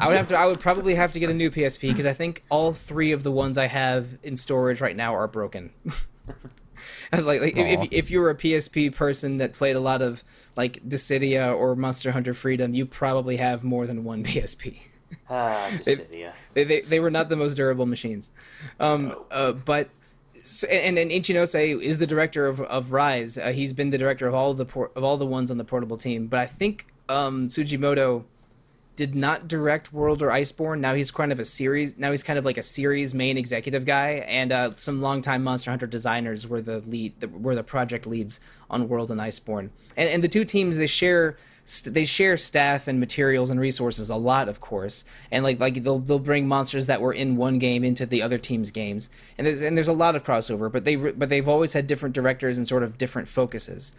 I would have to, I would probably have to get a new PSP because I think all three of the ones I have in storage right now are broken. like, like if if you were a PSP person that played a lot of like Dissidia or Monster Hunter Freedom, you probably have more than one PSP. Ah, Dissidia. They, they, they were not the most durable machines, um, no. uh, but. And, and Ichinose is the director of, of Rise. Uh, he's been the director of all the por- of all the ones on the portable team. But I think um, Tsujimoto did not direct World or Iceborne. Now he's kind of a series. Now he's kind of like a series main executive guy, and uh, some longtime Monster Hunter designers were the lead, the, were the project leads on World and Iceborne. And, and the two teams they share they share staff and materials and resources a lot, of course. And like like they'll they'll bring monsters that were in one game into the other team's games, and there's and there's a lot of crossover. But they but they've always had different directors and sort of different focuses,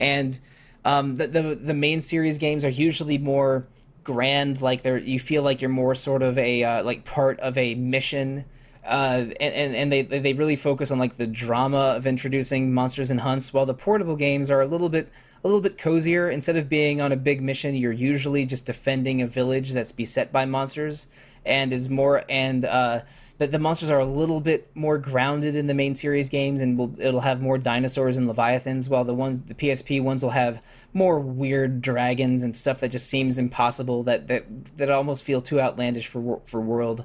and um, the, the the main series games are usually more grand like they're you feel like you're more sort of a uh, like part of a mission uh, and, and, and they they really focus on like the drama of introducing monsters and hunts while the portable games are a little bit a little bit cozier instead of being on a big mission you're usually just defending a village that's beset by monsters and is more and uh, that the monsters are a little bit more grounded in the main series games, and will, it'll have more dinosaurs and leviathans, while the ones the PSP ones will have more weird dragons and stuff that just seems impossible that that that almost feel too outlandish for for World.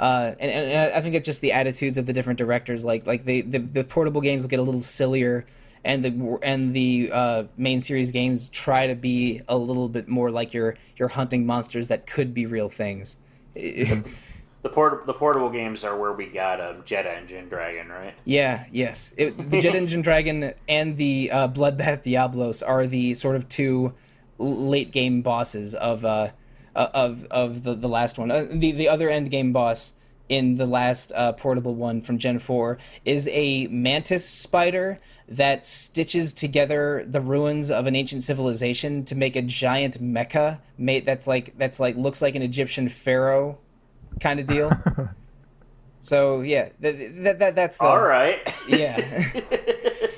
Uh, and, and I think it's just the attitudes of the different directors. Like like the the portable games will get a little sillier, and the and the uh, main series games try to be a little bit more like you're you're hunting monsters that could be real things. the port the portable games are where we got a um, Jet Engine Dragon, right? Yeah, yes. It, the Jet Engine Dragon and the uh, Bloodbath Diablos are the sort of two late game bosses of uh, uh, of of the the last one. Uh, the the other end game boss in the last uh, portable one from Gen 4 is a mantis spider that stitches together the ruins of an ancient civilization to make a giant mecca mate that's like that's like looks like an Egyptian pharaoh kind of deal. so yeah, that, that, that that's the all right. Yeah.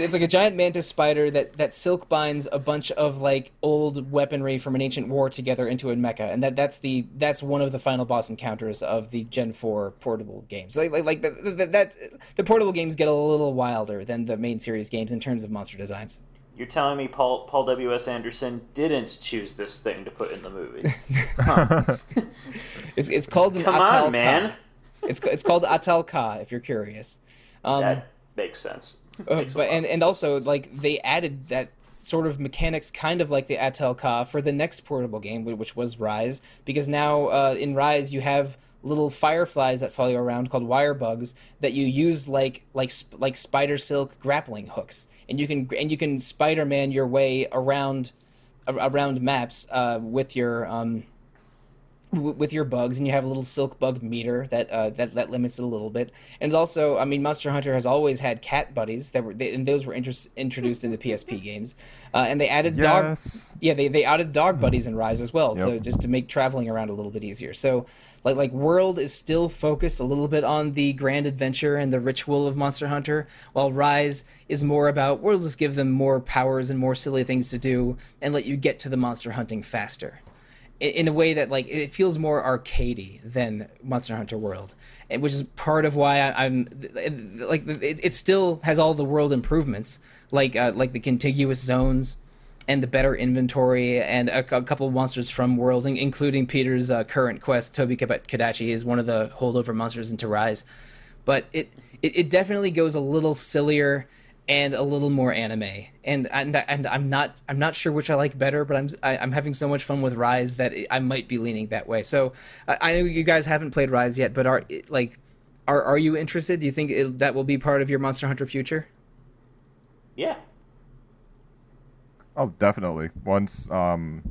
it's like a giant mantis spider that, that silk binds a bunch of like old weaponry from an ancient war together into a mecha, and that that's the that's one of the final boss encounters of the Gen Four portable games. Like like, like the, the, that the portable games get a little wilder than the main series games in terms of monster designs. You're telling me Paul Paul W S Anderson didn't choose this thing to put in the movie? Huh. it's it's called an Come Atal on, man. It's it's called Ahtal-Ka if you're curious. Um, that makes sense. Uh, but and and also like they added that sort of mechanics kind of like the Ahtal-Ka for the next portable game, which was Rise, because now uh, in Rise you have little fireflies that follow you around called wire bugs that you use like like like spider silk grappling hooks, and you can and you can Spider Man your way around around maps uh, with your um, with your bugs, and you have a little silk bug meter that uh, that that limits it a little bit. And also, I mean, Monster Hunter has always had cat buddies that were, they, and those were inter- introduced in the PSP games, uh, and they added yes. dog. Yeah, they they added dog buddies in Rise as well, yep. so just to make traveling around a little bit easier. So, like like World is still focused a little bit on the grand adventure and the ritual of Monster Hunter, while Rise is more about we'll just give them more powers and more silly things to do and let you get to the monster hunting faster in a way that like it feels more arcadey than Monster Hunter World, which is part of why I, am like it, still has all the world improvements like uh, like the contiguous zones and the better inventory and a, a couple of monsters from World, including Peter's uh, current quest. Tobi-Kadachi is one of the holdover monsters into Rise, but it it definitely goes a little sillier and a little more anime. And and and I'm not I'm not sure which I like better, but I'm I, am i am having so much fun with Rise that I might be leaning that way. So I, I know you guys haven't played Rise yet, but are like are are you interested? Do you think it, that will be part of your Monster Hunter future? Yeah. Oh, definitely. Once um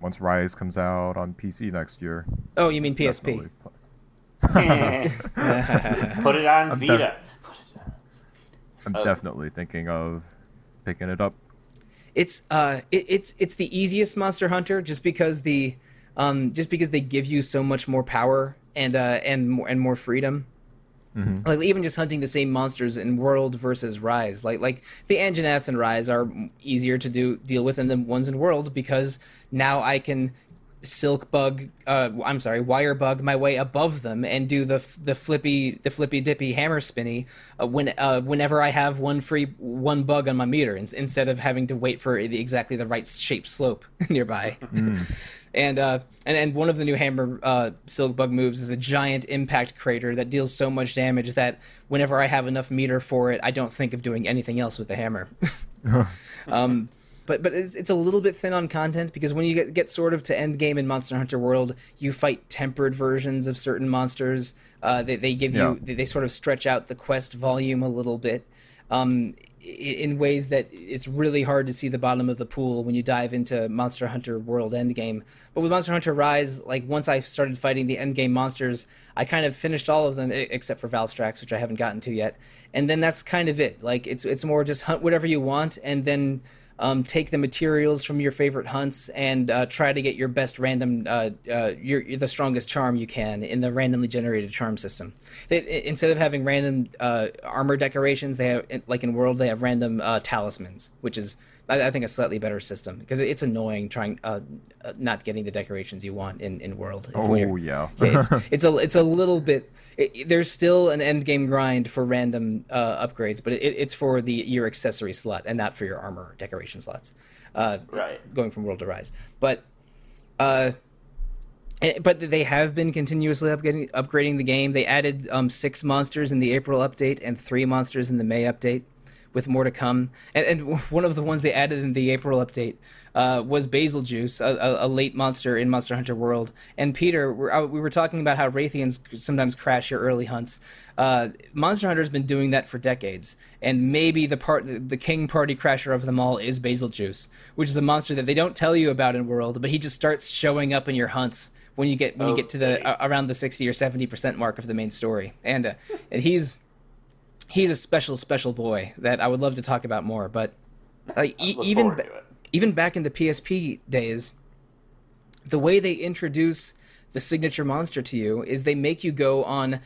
once Rise comes out on PC next year. Oh, you mean PSP? Put it on I'm Vita. I'm uh, definitely thinking of picking it up. It's uh, it, it's it's the easiest Monster Hunter just because the um, just because they give you so much more power and uh, and more and more freedom. Mm-hmm. Like even just hunting the same monsters in World versus Rise, like like the Anjanaths and Rise are easier to do deal with than the ones in World because now I can silk bug uh, i'm sorry wire bug my way above them and do the the flippy the flippy dippy hammer spinny uh, when uh, whenever i have one free one bug on my meter in, instead of having to wait for the, exactly the right shape slope nearby. Mm. and uh and and one of the new hammer uh, silk bug moves is a giant impact crater that deals so much damage that whenever i have enough meter for it i don't think of doing anything else with the hammer. Um but but it's, it's a little bit thin on content because when you get, get sort of to end game in Monster Hunter World, you fight tempered versions of certain monsters. Uh, they, they give yeah. you they, they, sort of stretch out the quest volume a little bit. Um, in ways that it's really hard to see the bottom of the pool when you dive into Monster Hunter World Endgame. But with Monster Hunter Rise, like once I started fighting the endgame monsters, I kind of finished all of them except for Valstrax, which I haven't gotten to yet. And then that's kind of it. Like it's it's more just hunt whatever you want and then um, take the materials from your favorite hunts and uh, try to get your best random, uh, uh, your, the strongest charm you can in the randomly generated charm system. They, instead of having random uh, armor decorations, they have like in World they have random uh, talismans, which is I, I, think a slightly better system because it's annoying trying uh, not getting the decorations you want in, in World. Oh yeah, yeah it's, it's a it's a little bit it, there's still an end game grind for random uh, upgrades, but it, it's for the your accessory slot and not for your armor decoration slots. Uh, right. Going from World to Rise, but. Uh, but they have been continuously upgrading, upgrading the game. They added um, six monsters in the April update and three monsters in the May update with more to come. And, and, one of the ones they added in the April update uh, was Bazelgeuse, a, a, late monster in Monster Hunter World. And Peter, we're, uh, we were talking about how Rathians sometimes crash your early hunts. Uh, Monster Hunter's been doing that for decades, and maybe the part, the king party crasher of them all is Bazelgeuse, which is a monster that they don't tell you about in World, but he just starts showing up in your hunts when you get when okay. you get to the uh, around the sixty or seventy percent mark of the main story, and uh, and he's he's a special special boy that I would love to talk about more, but like e- even even back in the PSP days, the way they introduce the signature monster to you is they make you go on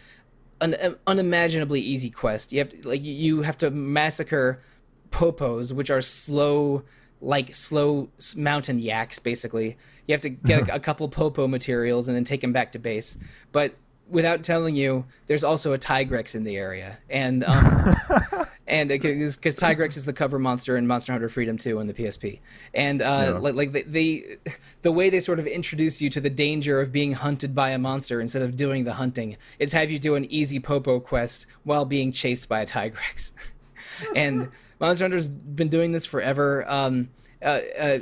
an uh, unimaginably easy quest. You have to like you have to massacre popos, which are slow like slow mountain yaks basically. You have to get a, a couple popo materials and then take them back to base. But without telling you, there's also a Tigrex in the area, and um, and because Tigrex is the cover monster in Monster Hunter Freedom 2 on the PSP, and uh, yeah. like, like they, they, the way they sort of introduce you to the danger of being hunted by a monster instead of doing the hunting is have you do an easy Popo quest while being chased by a Tigrex, and Monster Hunter's been doing this forever. Um, uh, uh,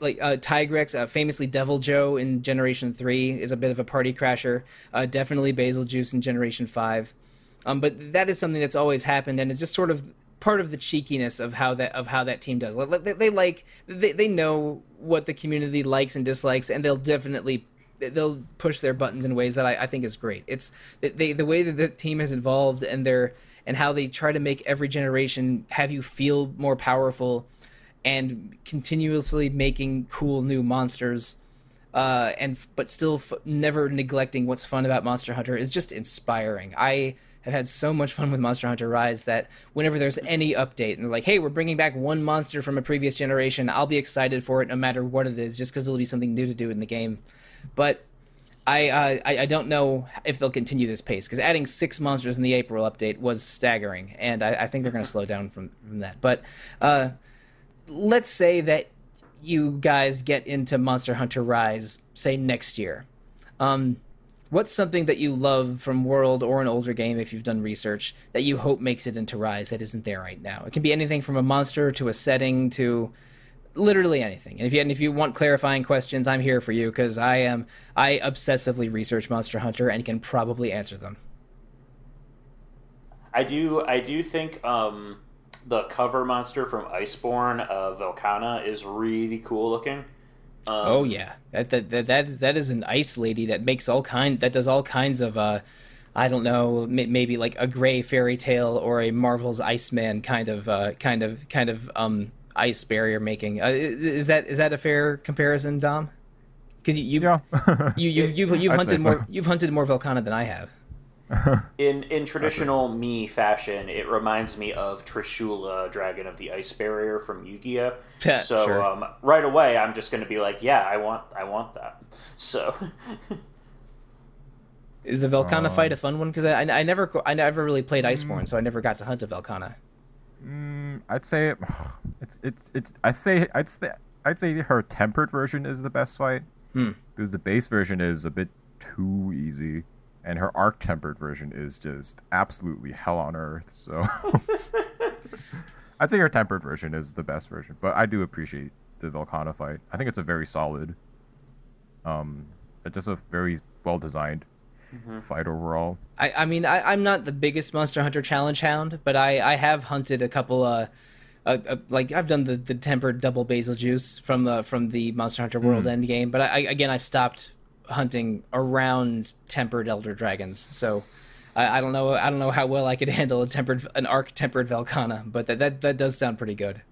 like uh, Tigrex, uh, famously Deviljho in Generation Three, is a bit of a party crasher. Uh, definitely Bazelgeuse in Generation Five, um, but that is something that's always happened, and it's just sort of part of the cheekiness of how that of how that team does. Like, They, they like they they know what the community likes and dislikes, and they'll definitely they'll push their buttons in ways that I, I think is great. It's they the way that the team has evolved and their and how they try to make every generation have you feel more powerful and continuously making cool new monsters uh, and but still f- never neglecting what's fun about Monster Hunter is just inspiring. I have had so much fun with Monster Hunter Rise that whenever there's any update and they're like, "Hey, we're bringing back one monster from a previous generation," I'll be excited for it no matter what it is, just because it'll be something new to do in the game. But I uh, I, I don't know if they'll continue this pace because adding six monsters in the April update was staggering, and I, I think they're going to slow down from from that. But uh, let's say that you guys get into Monster Hunter Rise, say next year. Um, what's something that you love from World or an older game, if you've done research, that you hope makes it into Rise that isn't there right now? It can be anything from a monster to a setting to literally anything. And if you and if you want clarifying questions, I'm here for you because I am I obsessively research Monster Hunter and can probably answer them. I do. I do think um, the cover monster from Iceborne, uh, Velkhana, is really cool looking. Um, oh yeah, that, that that that that is an ice lady that makes all kind that does all kinds of uh, I don't know, maybe like a gray fairy tale or a Marvel's Iceman kind of uh, kind of kind of um ice barrier making. Uh, is that is that a fair comparison, Dom? Because you, have yeah. you, you've you've you've hunted more you've hunted more Velkhana than I have. in in traditional me fashion, it reminds me of Trishula, Dragon of the Ice Barrier from Yu-Gi-Oh. so sure. um, right away, I'm just going to be like, yeah, I want I want that. So. Is the Velkhana um, fight a fun one? Because I, I, never I never really played Iceborne, mm, so I never got to hunt a Velkhana. Mm, I'd say it's it's it's I'd say I'd say I'd say her tempered version is the best fight hmm. because the base version is a bit too easy, and her arc tempered version is just absolutely hell on earth. So I'd say her tempered version is the best version, but I do appreciate the Velkhana fight. I think it's a very solid, um, just a very well designed mm-hmm. fight overall. I, I mean, I, am not the biggest Monster Hunter challenge hound, but I, I have hunted a couple uh, uh, uh, like I've done the, the tempered double Bazelgeuse from the from the Monster Hunter World mm. End game, but I, again I stopped hunting around tempered elder dragons, so I, I, don't know I don't know how well I could handle a tempered an arc tempered Velkhana, but that, that that does sound pretty good.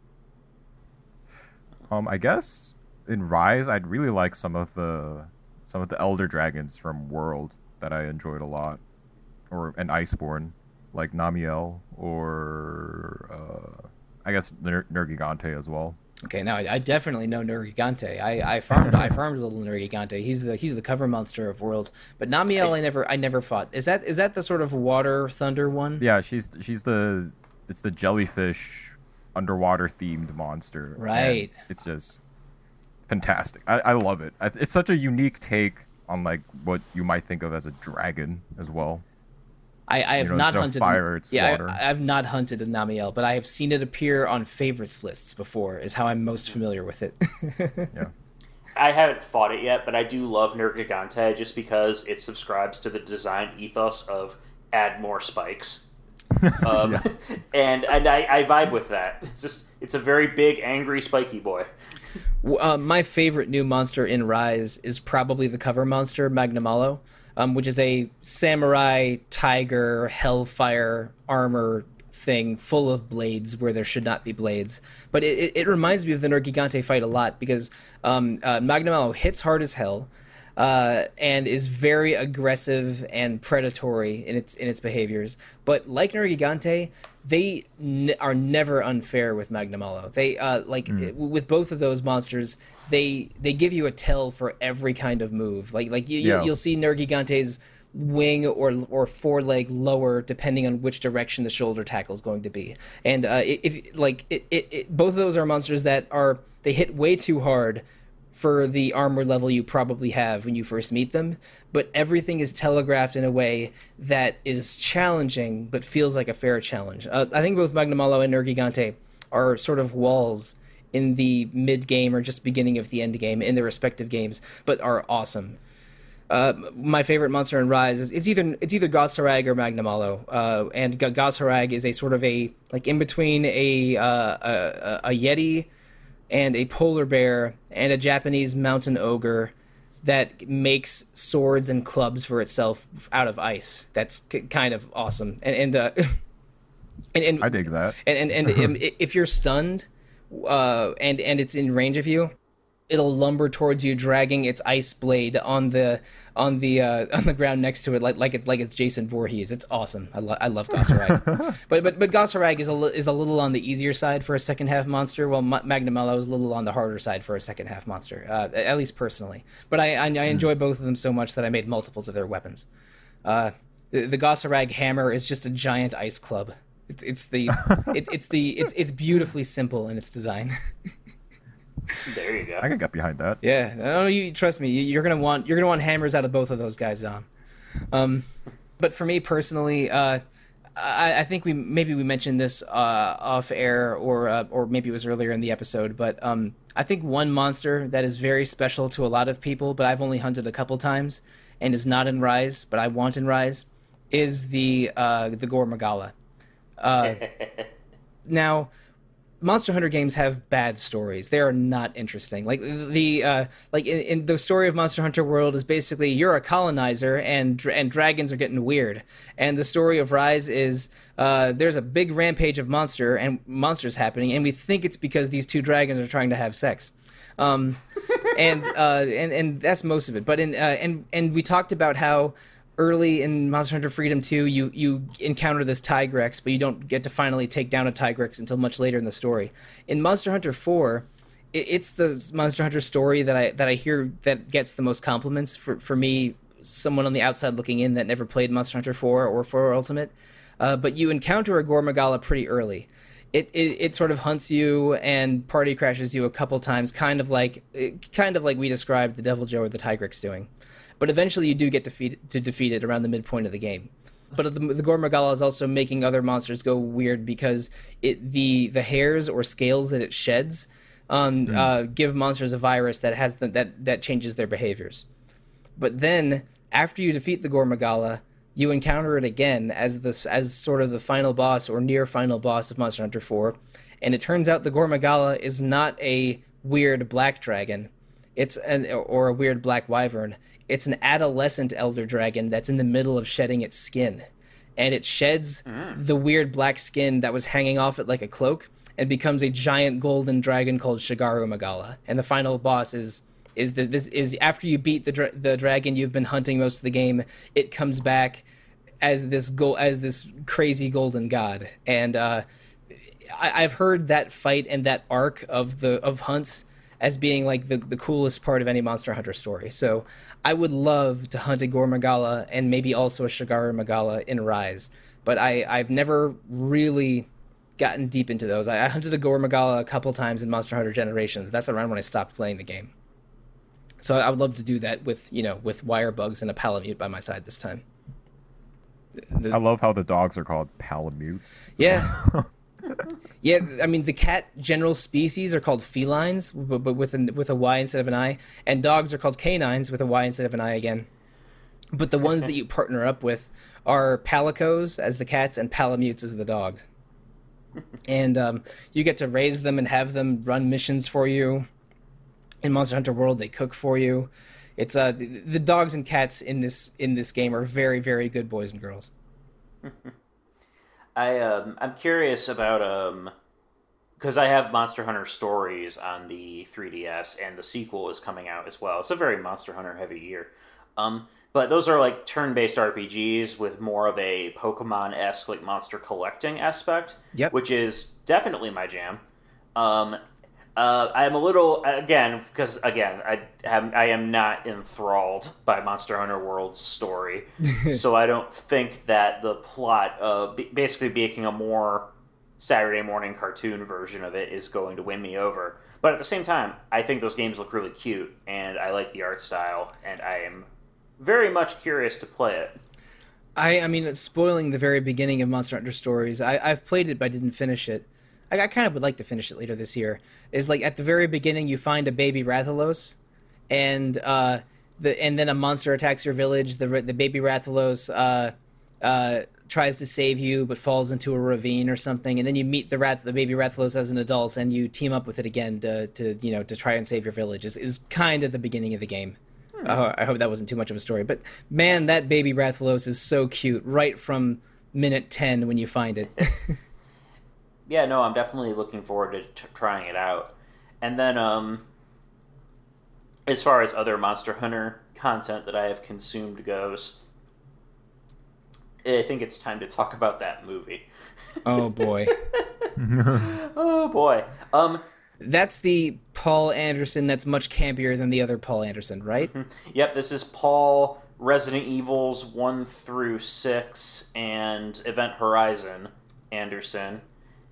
Um, I guess in Rise, I'd really like some of the some of the elder dragons from World that I enjoyed a lot, or an Iceborne like Namielle or uh, I guess Ner- Nergigante as well. Okay, now I, I definitely know Nergigante. I, I farmed I farmed little Nergigante. He's the he's the cover monster of World. But Namielle I, I never I never fought. Is that is that the sort of water thunder one? Yeah, she's she's the it's the jellyfish underwater themed monster. Right. It's just fantastic. I, I love it. It's such a unique take on like what you might think of as a dragon as well. I, I have you know, not hunted. Fire, it's yeah, water. I, have not hunted a Namielle, but I have seen it appear on favorites lists before. Is how I'm most familiar with it. yeah. I haven't fought it yet, but I do love Nergigante just because it subscribes to the design ethos of add more spikes. Um, yeah. and and I, I vibe with that. It's just it's a very big, angry, spiky boy. Uh, my favorite new monster in Rise is probably the cover monster Magnamalo, um, which is a samurai tiger hellfire armor thing full of blades where there should not be blades. But it, it, it reminds me of the Nergigante fight a lot because um, uh, Magnamalo hits hard as hell uh, and is very aggressive and predatory in its in its behaviors. But like Nergigante, they n- are never unfair with Magnamalo. They uh, like mm. with both of those monsters, they they give you a tell for every kind of move. Like like you, yeah. you will see Nergigante's wing or or foreleg lower depending on which direction the shoulder tackle is going to be. And uh, if like it, it, it, both of those are monsters that are they hit way too hard for the armor level you probably have when you first meet them, but everything is telegraphed in a way that is challenging but feels like a fair challenge. Uh, I think both Magnamalo and Nergigante are sort of walls in the mid game or just beginning of the end game in their respective games, but are awesome. Uh, my favorite monster in Rise is it's either it's either Goss Harag or Magnamalo, uh, and G- Goss Harag is a sort of a like in between a, uh, a a Yeti and a polar bear and a Japanese mountain ogre that makes swords and clubs for itself out of ice. That's k- kind of awesome. And and, uh, and, and I dig that. And and, and if you're stunned, uh, and and it's in range of you, it'll lumber towards you, dragging its ice blade on the on the uh, on the ground next to it, like like it's like it's Jason Voorhees. It's awesome. I, lo- I love Goss Harag, but but but Goss Harag is a li- is a little on the easier side for a second half monster, while Ma- Magnamalo is a little on the harder side for a second half monster, uh, at least personally. But I, I I enjoy both of them so much that I made multiples of their weapons. Uh, the, the hammer is just a giant ice club. It's it's the it, it's the it's it's beautifully simple in its design. There you go. I can get behind that. Yeah, no, you trust me. you- You're gonna want you're gonna want hammers out of both of those guys, Dom. Um, but for me personally, uh, I, I think we maybe we mentioned this uh, off air or uh, or maybe it was earlier in the episode. But um, I think one monster that is very special to a lot of people, but I've only hunted a couple times and is not in Rise, but I want in Rise, is the uh, the Gore Magala. Uh, now monster hunter games have bad stories. They are not interesting. Like the uh like in, in the story of monster hunter world is basically you're a colonizer and and dragons are getting weird. And the story of rise is uh there's a big rampage of monster and monsters happening and we think it's because these two dragons are trying to have sex. Um and uh and and that's most of it. But in uh and and we talked about how early in Monster Hunter Freedom 2, you you encounter this Tigrex, but you don't get to finally take down a Tigrex until much later in the story. In Monster Hunter 4, it, it's the Monster Hunter story that I that I hear that gets the most compliments for for me, someone on the outside looking in that never played Monster Hunter 4 or 4 Ultimate. Uh, but you encounter a Gore Magala pretty early. It, it it sort of hunts you and party crashes you a couple times, kind of like kind of like we described the Deviljho or the Tigrex doing but eventually you do get defeat, to defeat it around the midpoint of the game. But the, the Gore Magala is also making other monsters go weird because it the the hairs or scales that it sheds um, uh, give monsters a virus that has the, that that changes their behaviors. But then after you defeat the Gore Magala, you encounter it again as this as sort of the final boss or near final boss of Monster Hunter 4, and it turns out the Gore Magala is not a weird black dragon. It's an or a weird black wyvern. It's an adolescent elder dragon that's in the middle of shedding its skin. And it sheds the weird black skin that was hanging off it like a cloak and becomes a giant golden dragon called Shagaru Magala. And the final boss is is that this is after you beat the dra- the dragon you've been hunting most of the game, it comes back as this go as this crazy golden god. And uh, I, I've heard that fight and that arc of the of hunts as being like the, the coolest part of any Monster Hunter story. So I would love to hunt a Gore Magala and maybe also a Shagaru Magala in Rise. But I, I've never really gotten deep into those. I, I hunted a Gore Magala a couple times in Monster Hunter Generations. That's around when I stopped playing the game. So I would love to do that with, you know, with wire bugs and a Palamute by my side this time. I love how the dogs are called palamutes. yeah. yeah, I mean the cat general species are called felines, but, but with a with a Y instead of an I, and dogs are called canines with a Y instead of an I again. But the ones that you partner up with are palicos as the cats and palamutes as the dogs. And um, you get to raise them and have them run missions for you. In Monster Hunter World, they cook for you. It's uh the, the dogs and cats in this in this game are very very good boys and girls. I um, I'm curious about um, because I have Monster Hunter Stories on the 3DS, and the sequel is coming out as well. It's a very Monster Hunter heavy year. Um, but those are like turn-based RPGs with more of a Pokemon-esque like monster collecting aspect, Yep. which is definitely my jam. Um, uh, I'm a little again because again I have I am not enthralled by Monster Hunter World's story, so I don't think that the plot of basically making a more Saturday morning cartoon version of it is going to win me over. But at the same time, I think those games look really cute, and I like the art style, and I am very much curious to play it. I, I mean, it's spoiling the very beginning of Monster Hunter Stories. I, I've played it, but I didn't finish it. I, I kind of would like to finish it later this year. Is like at the very beginning, you find a baby Rathalos, and uh, the and then a monster attacks your village. The the baby Rathalos uh, uh, tries to save you, but falls into a ravine or something, and then you meet the rat the baby Rathalos as an adult, and you team up with it again to to you know to try and save your village. Is is kind of the beginning of the game. Uh, I hope that wasn't too much of a story, but man, that baby Rathalos is so cute right from minute ten when you find it. yeah, no, I'm definitely looking forward to t- trying it out. And then, um, as far as other Monster Hunter content that I have consumed goes, I think it's time to talk about that movie. oh boy, oh boy. Um, that's the Paul Anderson that's much campier than the other Paul Anderson, right? yep, this is Paul Resident Evils 1 through 6 and Event Horizon Anderson.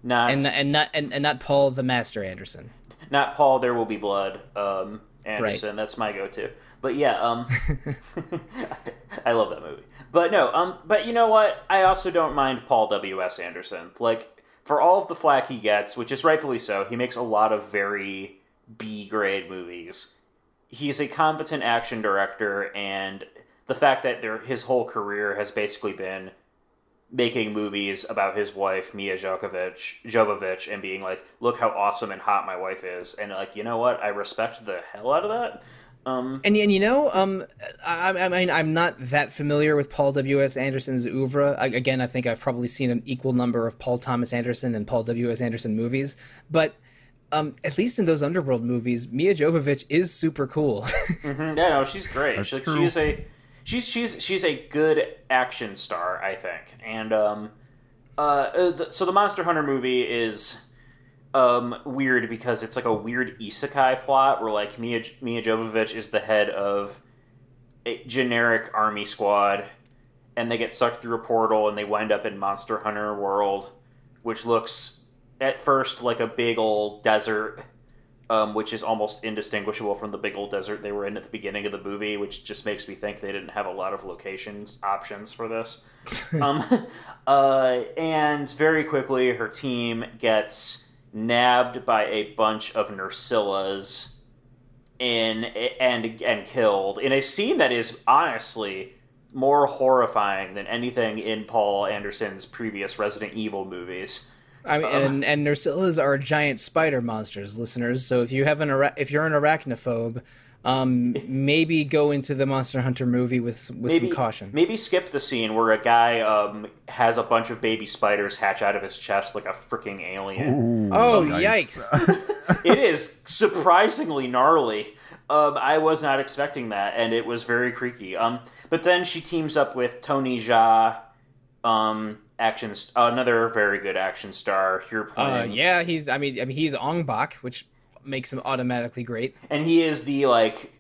Not and and not and, and not Paul the Master Anderson. Not Paul There Will Be Blood um Anderson. Right. That's my go-to. But yeah, um I love that movie. But no, um but you know what? I also don't mind Paul W.S. Anderson. Like for all of the flack he gets, which is rightfully so, he makes a lot of very B grade movies. He's a competent action director, and the fact that there, his whole career has basically been making movies about his wife Mia Jovovich, Jovovich, and being like, "Look how awesome and hot my wife is," and like, you know what? I respect the hell out of that. Um, and and you know, um, I, I mean, I'm not that familiar with Paul W. S. Anderson's oeuvre. I, again, I think I've probably seen an equal number of Paul Thomas Anderson and Paul W. S. Anderson movies, but um, at least in those Underworld movies, Mia Jovovich is super cool. mm-hmm. Yeah, no, she's great. She, she, is a she's she's she's a good action star, I think. And um, uh, uh the, so the Monster Hunter movie is um, weird because it's like a weird isekai plot where like Mia Milla Jovovich is the head of a generic army squad, and they get sucked through a portal and they wind up in Monster Hunter World, which looks at first like a big old desert. Um, which is almost indistinguishable from the big old desert they were in at the beginning of the movie, which just makes me think they didn't have a lot of locations options for this. um, uh, and very quickly, her team gets nabbed by a bunch of Nerscyllas in and and killed in a scene that is honestly more horrifying than anything in Paul Anderson's previous Resident Evil movies. I mean, um, and and Nerscyllas are giant spider monsters, listeners. So if you have an if you're an arachnophobe, um, maybe go into the Monster Hunter movie with with maybe, some caution. Maybe skip the scene where a guy um, has a bunch of baby spiders hatch out of his chest like a freaking alien. Ooh, oh, yikes! it is surprisingly gnarly. Um, I was not expecting that, and it was very creaky. Um, but then she teams up with Tony Jaa, um, action, another very good action star. Here uh, playing, uh, yeah, he's. I mean, I mean, he's Ong Bak, which makes him automatically great. And he is the like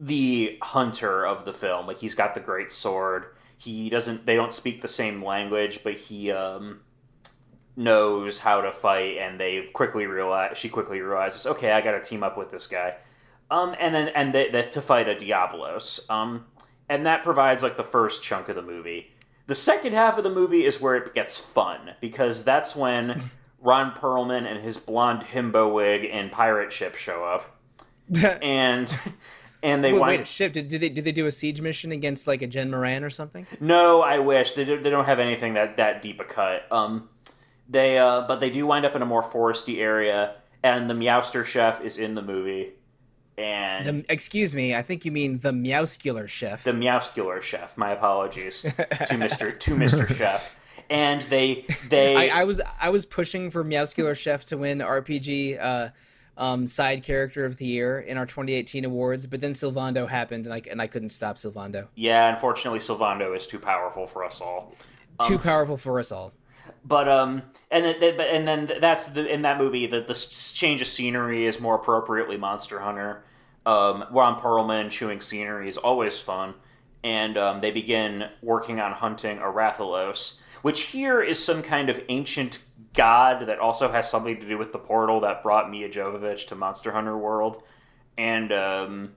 the hunter of the film. Like he's got the great sword. He doesn't. They don't speak the same language, but he um, knows how to fight. And they quickly realize. She quickly realizes, okay, I got to team up with this guy. Um, and then and they, they, to fight a Diablos. Um, and that provides like the first chunk of the movie. The second half of the movie is where it gets fun because that's when Ron Perlman and his blonde himbo wig and pirate ship show up, and and they wait, wind... wait a ship. Did, did they did they do a siege mission against like a Jhen Mohran or something? No, I wish they do, they don't have anything that that deep a cut. Um, they uh, but they do wind up in a more foresty area, and the Meowster chef is in the movie. And the, excuse me, I think you mean the Meowscular chef. The Meowscular chef. My apologies to Mister to Mister Chef and they they I, I, was I was pushing for Meowscular Chef to win RPG uh, um, side character of the year in our 2018 awards, but then Sylvando happened, and I and I couldn't stop Sylvando. Yeah, unfortunately, Sylvando is too powerful for us all. Too um, powerful for us all. But um, and then and then that's the in that movie the the change of scenery is more appropriately Monster Hunter. Um, Ron Perlman chewing scenery is always fun, and um, they begin working on hunting a Rathalos which here is some kind of ancient god that also has something to do with the portal that brought Mia Jovovich to Monster Hunter World, and um,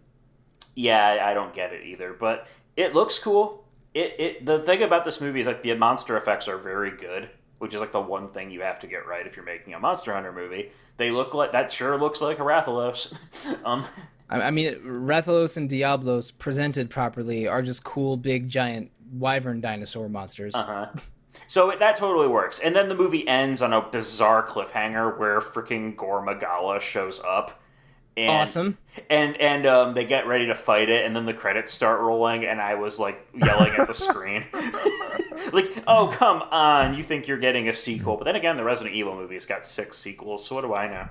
yeah, I don't get it either. But it looks cool. It it the thing about this movie is like the monster effects are very good, which is like the one thing you have to get right if you're making a Monster Hunter movie. They look like that sure looks like a Rathalos. um, I, I mean, Rathalos and Diablos presented properly are just cool, big, giant wyvern dinosaur monsters. uh-huh. So that totally works. And then the movie ends on a bizarre cliffhanger where freaking Gore Magala shows up. And, Awesome. And and um, they get ready to fight it, and then the credits start rolling, and I was like yelling at the screen, like, "Oh come on! You think you're getting a sequel?" But then again, the Resident Evil movie's got six sequels, so what do I know?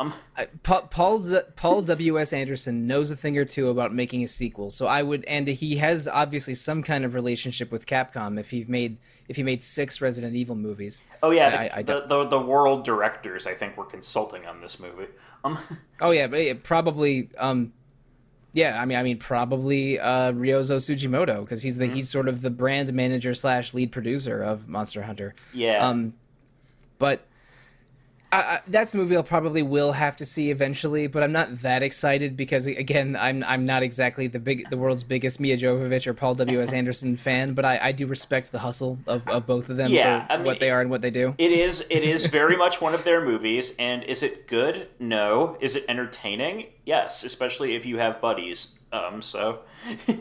Um, I- Pa- Paul Z- Paul W S Anderson knows a thing or two about making a sequel, so I would, and he has obviously some kind of relationship with Capcom if he made if he made six Resident Evil movies. oh yeah, I- the, I the, the the world directors I think were consulting on this movie. Um, Oh yeah, but probably um, yeah. I mean, I mean probably uh, Ryozo Tsujimoto because he's the he's sort of the brand manager slash lead producer of Monster Hunter. yeah, Um, but I, that's the movie I'll probably will have to see eventually. But I'm not that excited because again, I'm I'm not exactly the big the world's biggest Milla Jovovich or Paul W S Anderson fan. But I, I do respect the hustle of, of both of them Yeah, for I mean, what they are and what they do. It is. It is very much one of their movies. And is it good? No. Is it entertaining? Yes. Especially if you have buddies. Um. So,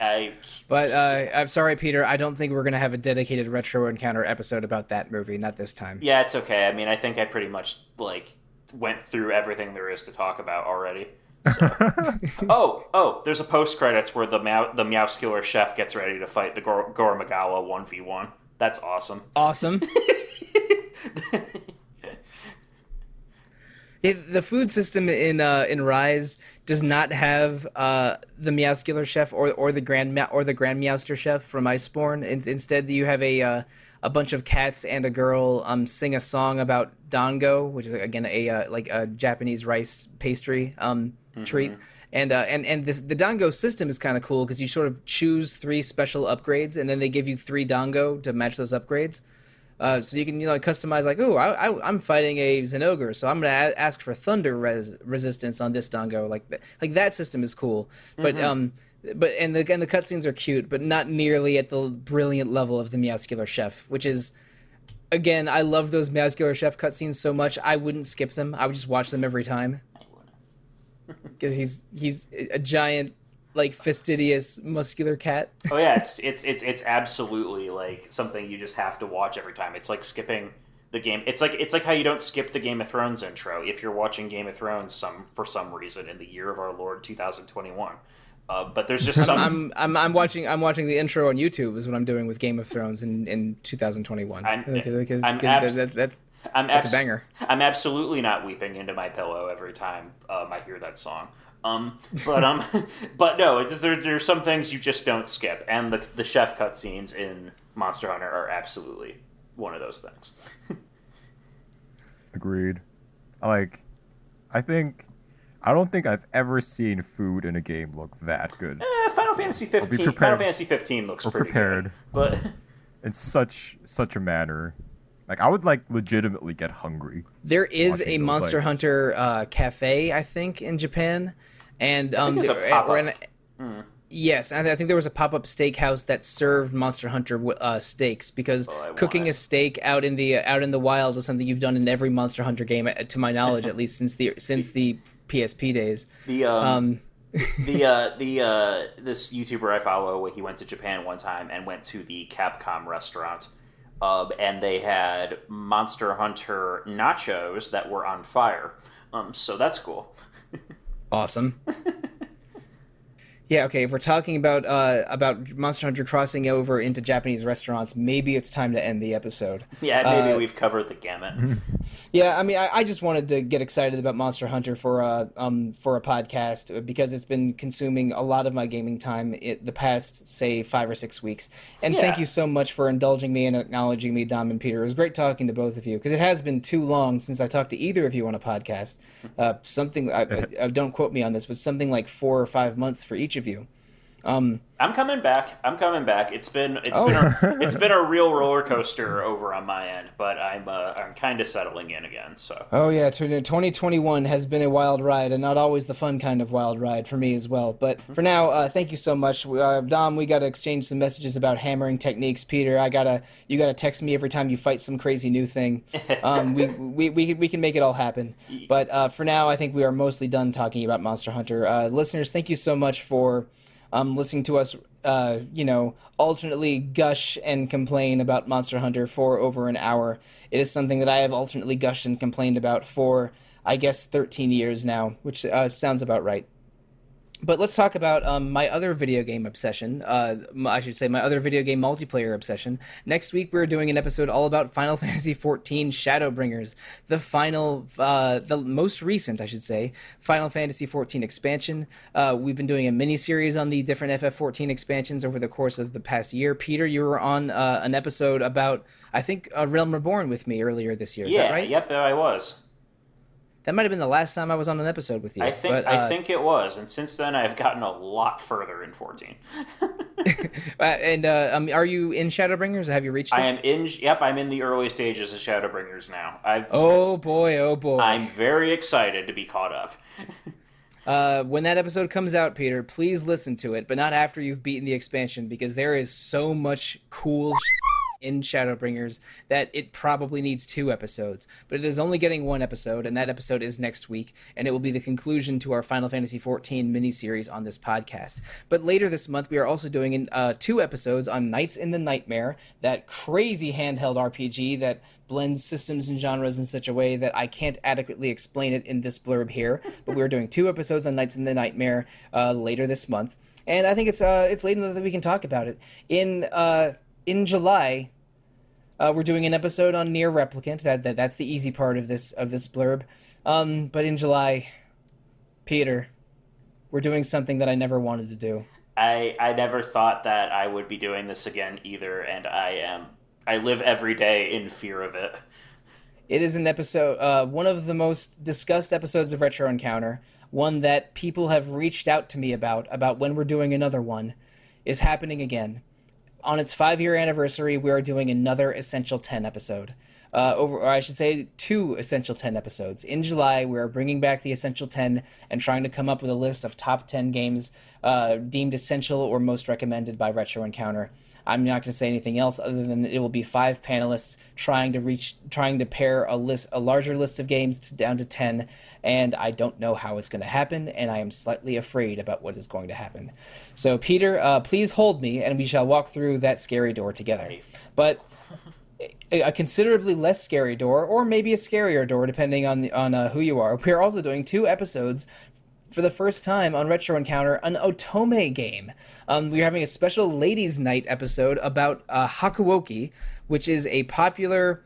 I. But uh, I'm sorry, Peter. I don't think we're gonna have a dedicated retro encounter episode about that movie. Not this time. Yeah, it's okay. I mean, I think I pretty much like went through everything there is to talk about already. So. oh, oh! There's a post credits where the Meow, the Meowscular chef gets ready to fight the Gor- Gore Magala one v one. That's awesome. Awesome. It, the food system in uh, in Rise does not have uh, the Meowscular chef or or the grand or the Grand Meowster chef from Iceborne. In, instead, you have a uh, a bunch of cats and a girl um, sing a song about dango, which is again a uh, like a Japanese rice pastry um, treat. And uh, and and this, the dango system is kind of cool because you sort of choose three special upgrades, and then they give you three dango to match those upgrades. Uh, so you can you know customize like, oh, I, I, I'm fighting a Zinogre, so I'm gonna a- ask for thunder res- resistance on this Dango. Like th- like that system is cool, but um, but and the and the cutscenes are cute, but not nearly at the brilliant level of the Meowscular Chef, which is. Again, I love those Meowscular Chef cutscenes so much. I wouldn't skip them. I would just watch them every time because he's he's a giant, like fastidious, muscular cat. Oh yeah, it's it's it's it's absolutely like something you just have to watch every time. It's like skipping the game. It's like it's like how you don't skip the Game of Thrones intro if you're watching Game of Thrones some for some reason in the year of our Lord 2021. Uh, but there's just some. I'm, I'm I'm watching I'm watching the intro on YouTube is what I'm doing with Game of Thrones in, in 2021 I'm- because I'm abs- that, that, I'm that's a banger. I'm absolutely not weeping into my pillow every time um, I hear that song. Um, but um, but no, it's just, there. There's some things you just don't skip, and the the chef cutscenes in Monster Hunter are absolutely one of those things. Agreed. Like, I think, I don't think I've ever seen food in a game look that good. Eh, Final Fantasy 15. Final. Fantasy 15 looks Or pretty prepared. good, but In such such a manner, like I would like legitimately get hungry. There is a those, Monster like- Hunter uh, cafe I think in Japan, and um, there's a there- pop-up. or an- yes, and I think there was a pop up steakhouse that served Monster Hunter uh, steaks because Oh, cooking a steak out in the out in the wild is something you've done in every Monster Hunter game, uh, to my knowledge, at least since the since the PSP days. the um, Um, the uh, the uh, this YouTuber I follow, he went to Japan one time and went to the Capcom restaurant, um, and they had Monster Hunter nachos that were on fire. Um, so that's cool. Awesome. yeah, okay. If we're talking about uh, about Monster Hunter crossing over into Japanese restaurants, maybe it's time to end the episode. Yeah, maybe Uh, we've covered the gamut. Yeah, I mean, I, I just wanted to get excited about Monster Hunter for a um for a podcast because it's been consuming a lot of my gaming time it, the past say five or six weeks. And thank you so much for indulging me and acknowledging me, Dom and Peter. It was great talking to both of you because it has been too long since I talked to either of you on a podcast. Uh, something I, I, I- don't quote me on this, but something like four or five months for each of you. Um, I'm coming back. I'm coming back. It's been it's Oh. been a, it's been a real roller coaster over on my end, but I'm uh, I'm kind of settling in again. So Oh yeah, 2021 has been a wild ride, and not always the fun kind of wild ride for me as well. But for now, uh, thank you so much, uh, Dom. We got to exchange some messages about hammering techniques. Peter, I gotta you gotta text me every time you fight some crazy new thing. Um, we, we we can- we can make it all happen. But uh, for now, I think we are mostly done talking about Monster Hunter. Uh, listeners, thank you so much for um, listening to us, uh, you know, alternately gush and complain about Monster Hunter for over an hour. It is something that I have alternately gushed and complained about for, I guess, 13 years now, which uh, sounds about right. But let's talk about um, my other video game obsession. Uh, I should say my other video game multiplayer obsession. Next week we're doing an episode all about Final Fantasy XIV Shadowbringers, the final, uh, the most recent, I should say, Final Fantasy XIV expansion. Uh, we've been doing a mini series on the different FF14 expansions over the course of the past year. Peter, you were on uh, an episode about, I think, uh, Realm Reborn with me earlier this year. Is yeah, that right? yep, I was. That might have been the last time I was on an episode with you. I think but, I uh, think it was, and since then I've gotten a lot further in 14. Uh, and uh, um, are you in Shadowbringers? Have you reached it? I am in. Yep, I'm in the early stages of Shadowbringers now. I've, Oh boy, oh boy. I'm very excited to be caught up. Uh, when that episode comes out, Peter, please listen to it, but not after you've beaten the expansion because there is so much cool in Shadowbringers that it probably needs two episodes. But it is only getting one episode, and that episode is next week, and it will be the conclusion to our Final Fantasy XIV miniseries on this podcast. But later this month, we are also doing uh, two episodes on Knights in the Nightmare, that crazy handheld RPG that blends systems and genres in such a way that I can't adequately explain it in this blurb here. But we're doing two episodes on Knights in the Nightmare uh, later this month, and I think it's uh, it's late enough that we can talk about it in. Uh, in July, uh, we're doing an episode on NieR Replicant. That, that that's the easy part of this of this blurb. Um, but in July, Peter, we're doing something that I never wanted to do. I I never thought that I would be doing this again either, and I am. I live every day in fear of it. It is an episode, uh, one of the most discussed episodes of Retro Encounter. One that people have reached out to me about about when we're doing another one is happening again. On its five year anniversary, we are doing another Essential 10 episode. Uh, over, or I should say, two Essential 10 episodes. In July, we are bringing back the Essential 10 and trying to come up with a list of top 10 games uh, deemed essential or most recommended by Retro Encounter. I'm not going to say anything else other than that it will be five panelists trying to reach, trying to pair a list, a larger list of games to, down to 10, and I don't know how it's going to happen, and I am slightly afraid about what is going to happen. So, Peter, uh, please hold me, and we shall walk through that scary door together. But a considerably less scary door, or maybe a scarier door, depending on the, on uh, who you are. We are also doing two episodes for the first time on Retro Encounter, an Otome game. Um, we're having a special Ladies' Night episode about uh, Hakuoki, which is a popular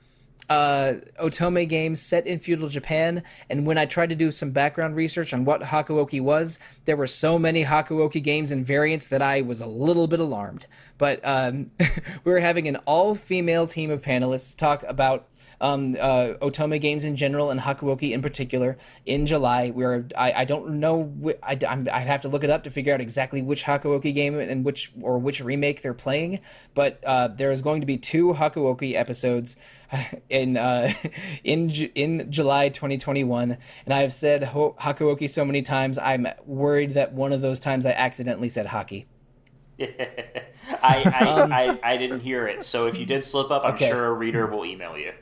uh, Otome game set in feudal Japan. And when I tried to do some background research on what Hakuoki was, there were so many Hakuoki games and variants that I was a little bit alarmed. But um, we were having an all female team of panelists talk about um, uh, Otome games in general and Hakuoki in particular in July. We're I, I don't know whi- I I'm, I'd have to look it up to figure out exactly which Hakuoki game and which or which remake they're playing. But uh, there is going to be two Hakuoki episodes in uh, in in July 2021, and I have said ho- Hakuoki so many times. I'm worried that one of those times I accidentally said hockey. I I, I I didn't hear it, so if you did slip up, I'm Um, Okay. sure a reader will email you.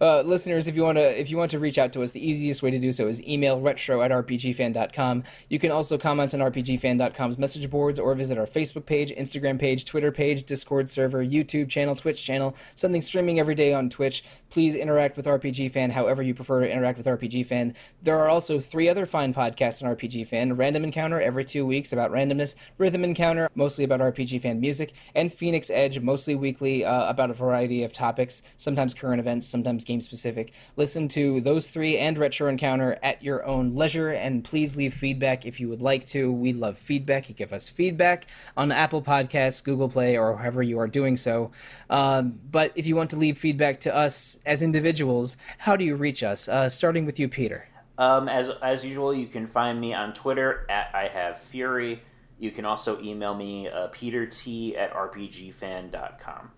Uh, listeners, if you want to if you want to reach out to us, the easiest way to do so is email retro at rpgfan.com. You can also comment on rpgfan.com's message boards or visit our Facebook page, Instagram page, Twitter page, Discord server, YouTube channel, Twitch channel, something streaming every day on Twitch. Please interact with RPG Fan however you prefer to interact with RPG Fan. There are also three other fine podcasts on RPG Fan Random Encounter every two weeks about randomness, Rhythm Encounter, mostly about RPG Fan music, and Phoenix Edge, mostly weekly uh, about a variety of topics, sometimes current events, sometimes game specific. Listen to those three and Retro Encounter at your own leisure, and please leave feedback if you would like to. We love feedback. You give us feedback on Apple Podcasts, Google Play, or however you are doing so. Um, but if you want to leave feedback to us as individuals, how do you reach us? Uh, starting with you, Peter. Um, as as usual, you can find me on Twitter at I have Fury. You can also email me, uh, petert at rpgfan.com.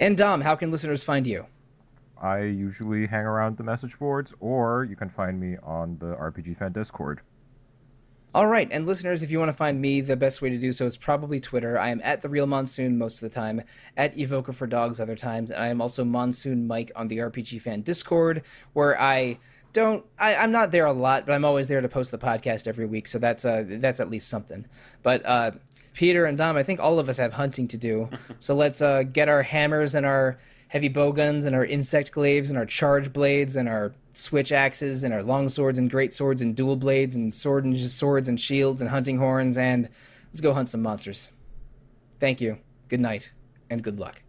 And Dom, how can listeners find you? I usually hang around the message boards, or you can find me on the RPG Fan Discord. All right, and listeners, if you want to find me, the best way to do so is probably Twitter. I am at the Real Monsoon most of the time, at Evoker for Dogs other times, and I am also Monsoon Mike on the RPG Fan Discord, where I don't I, I'm not there a lot, but I'm always there to post the podcast every week, so that's uh that's at least something. But uh, Peter and Dom, I think all of us have hunting to do, so let's uh, get our hammers and our heavy bow guns and our insect glaives and our charge blades and our switch axes and our long swords and great swords and dual blades and sword and swords and shields and hunting horns and let's go hunt some monsters. Thank you. Good night and good luck.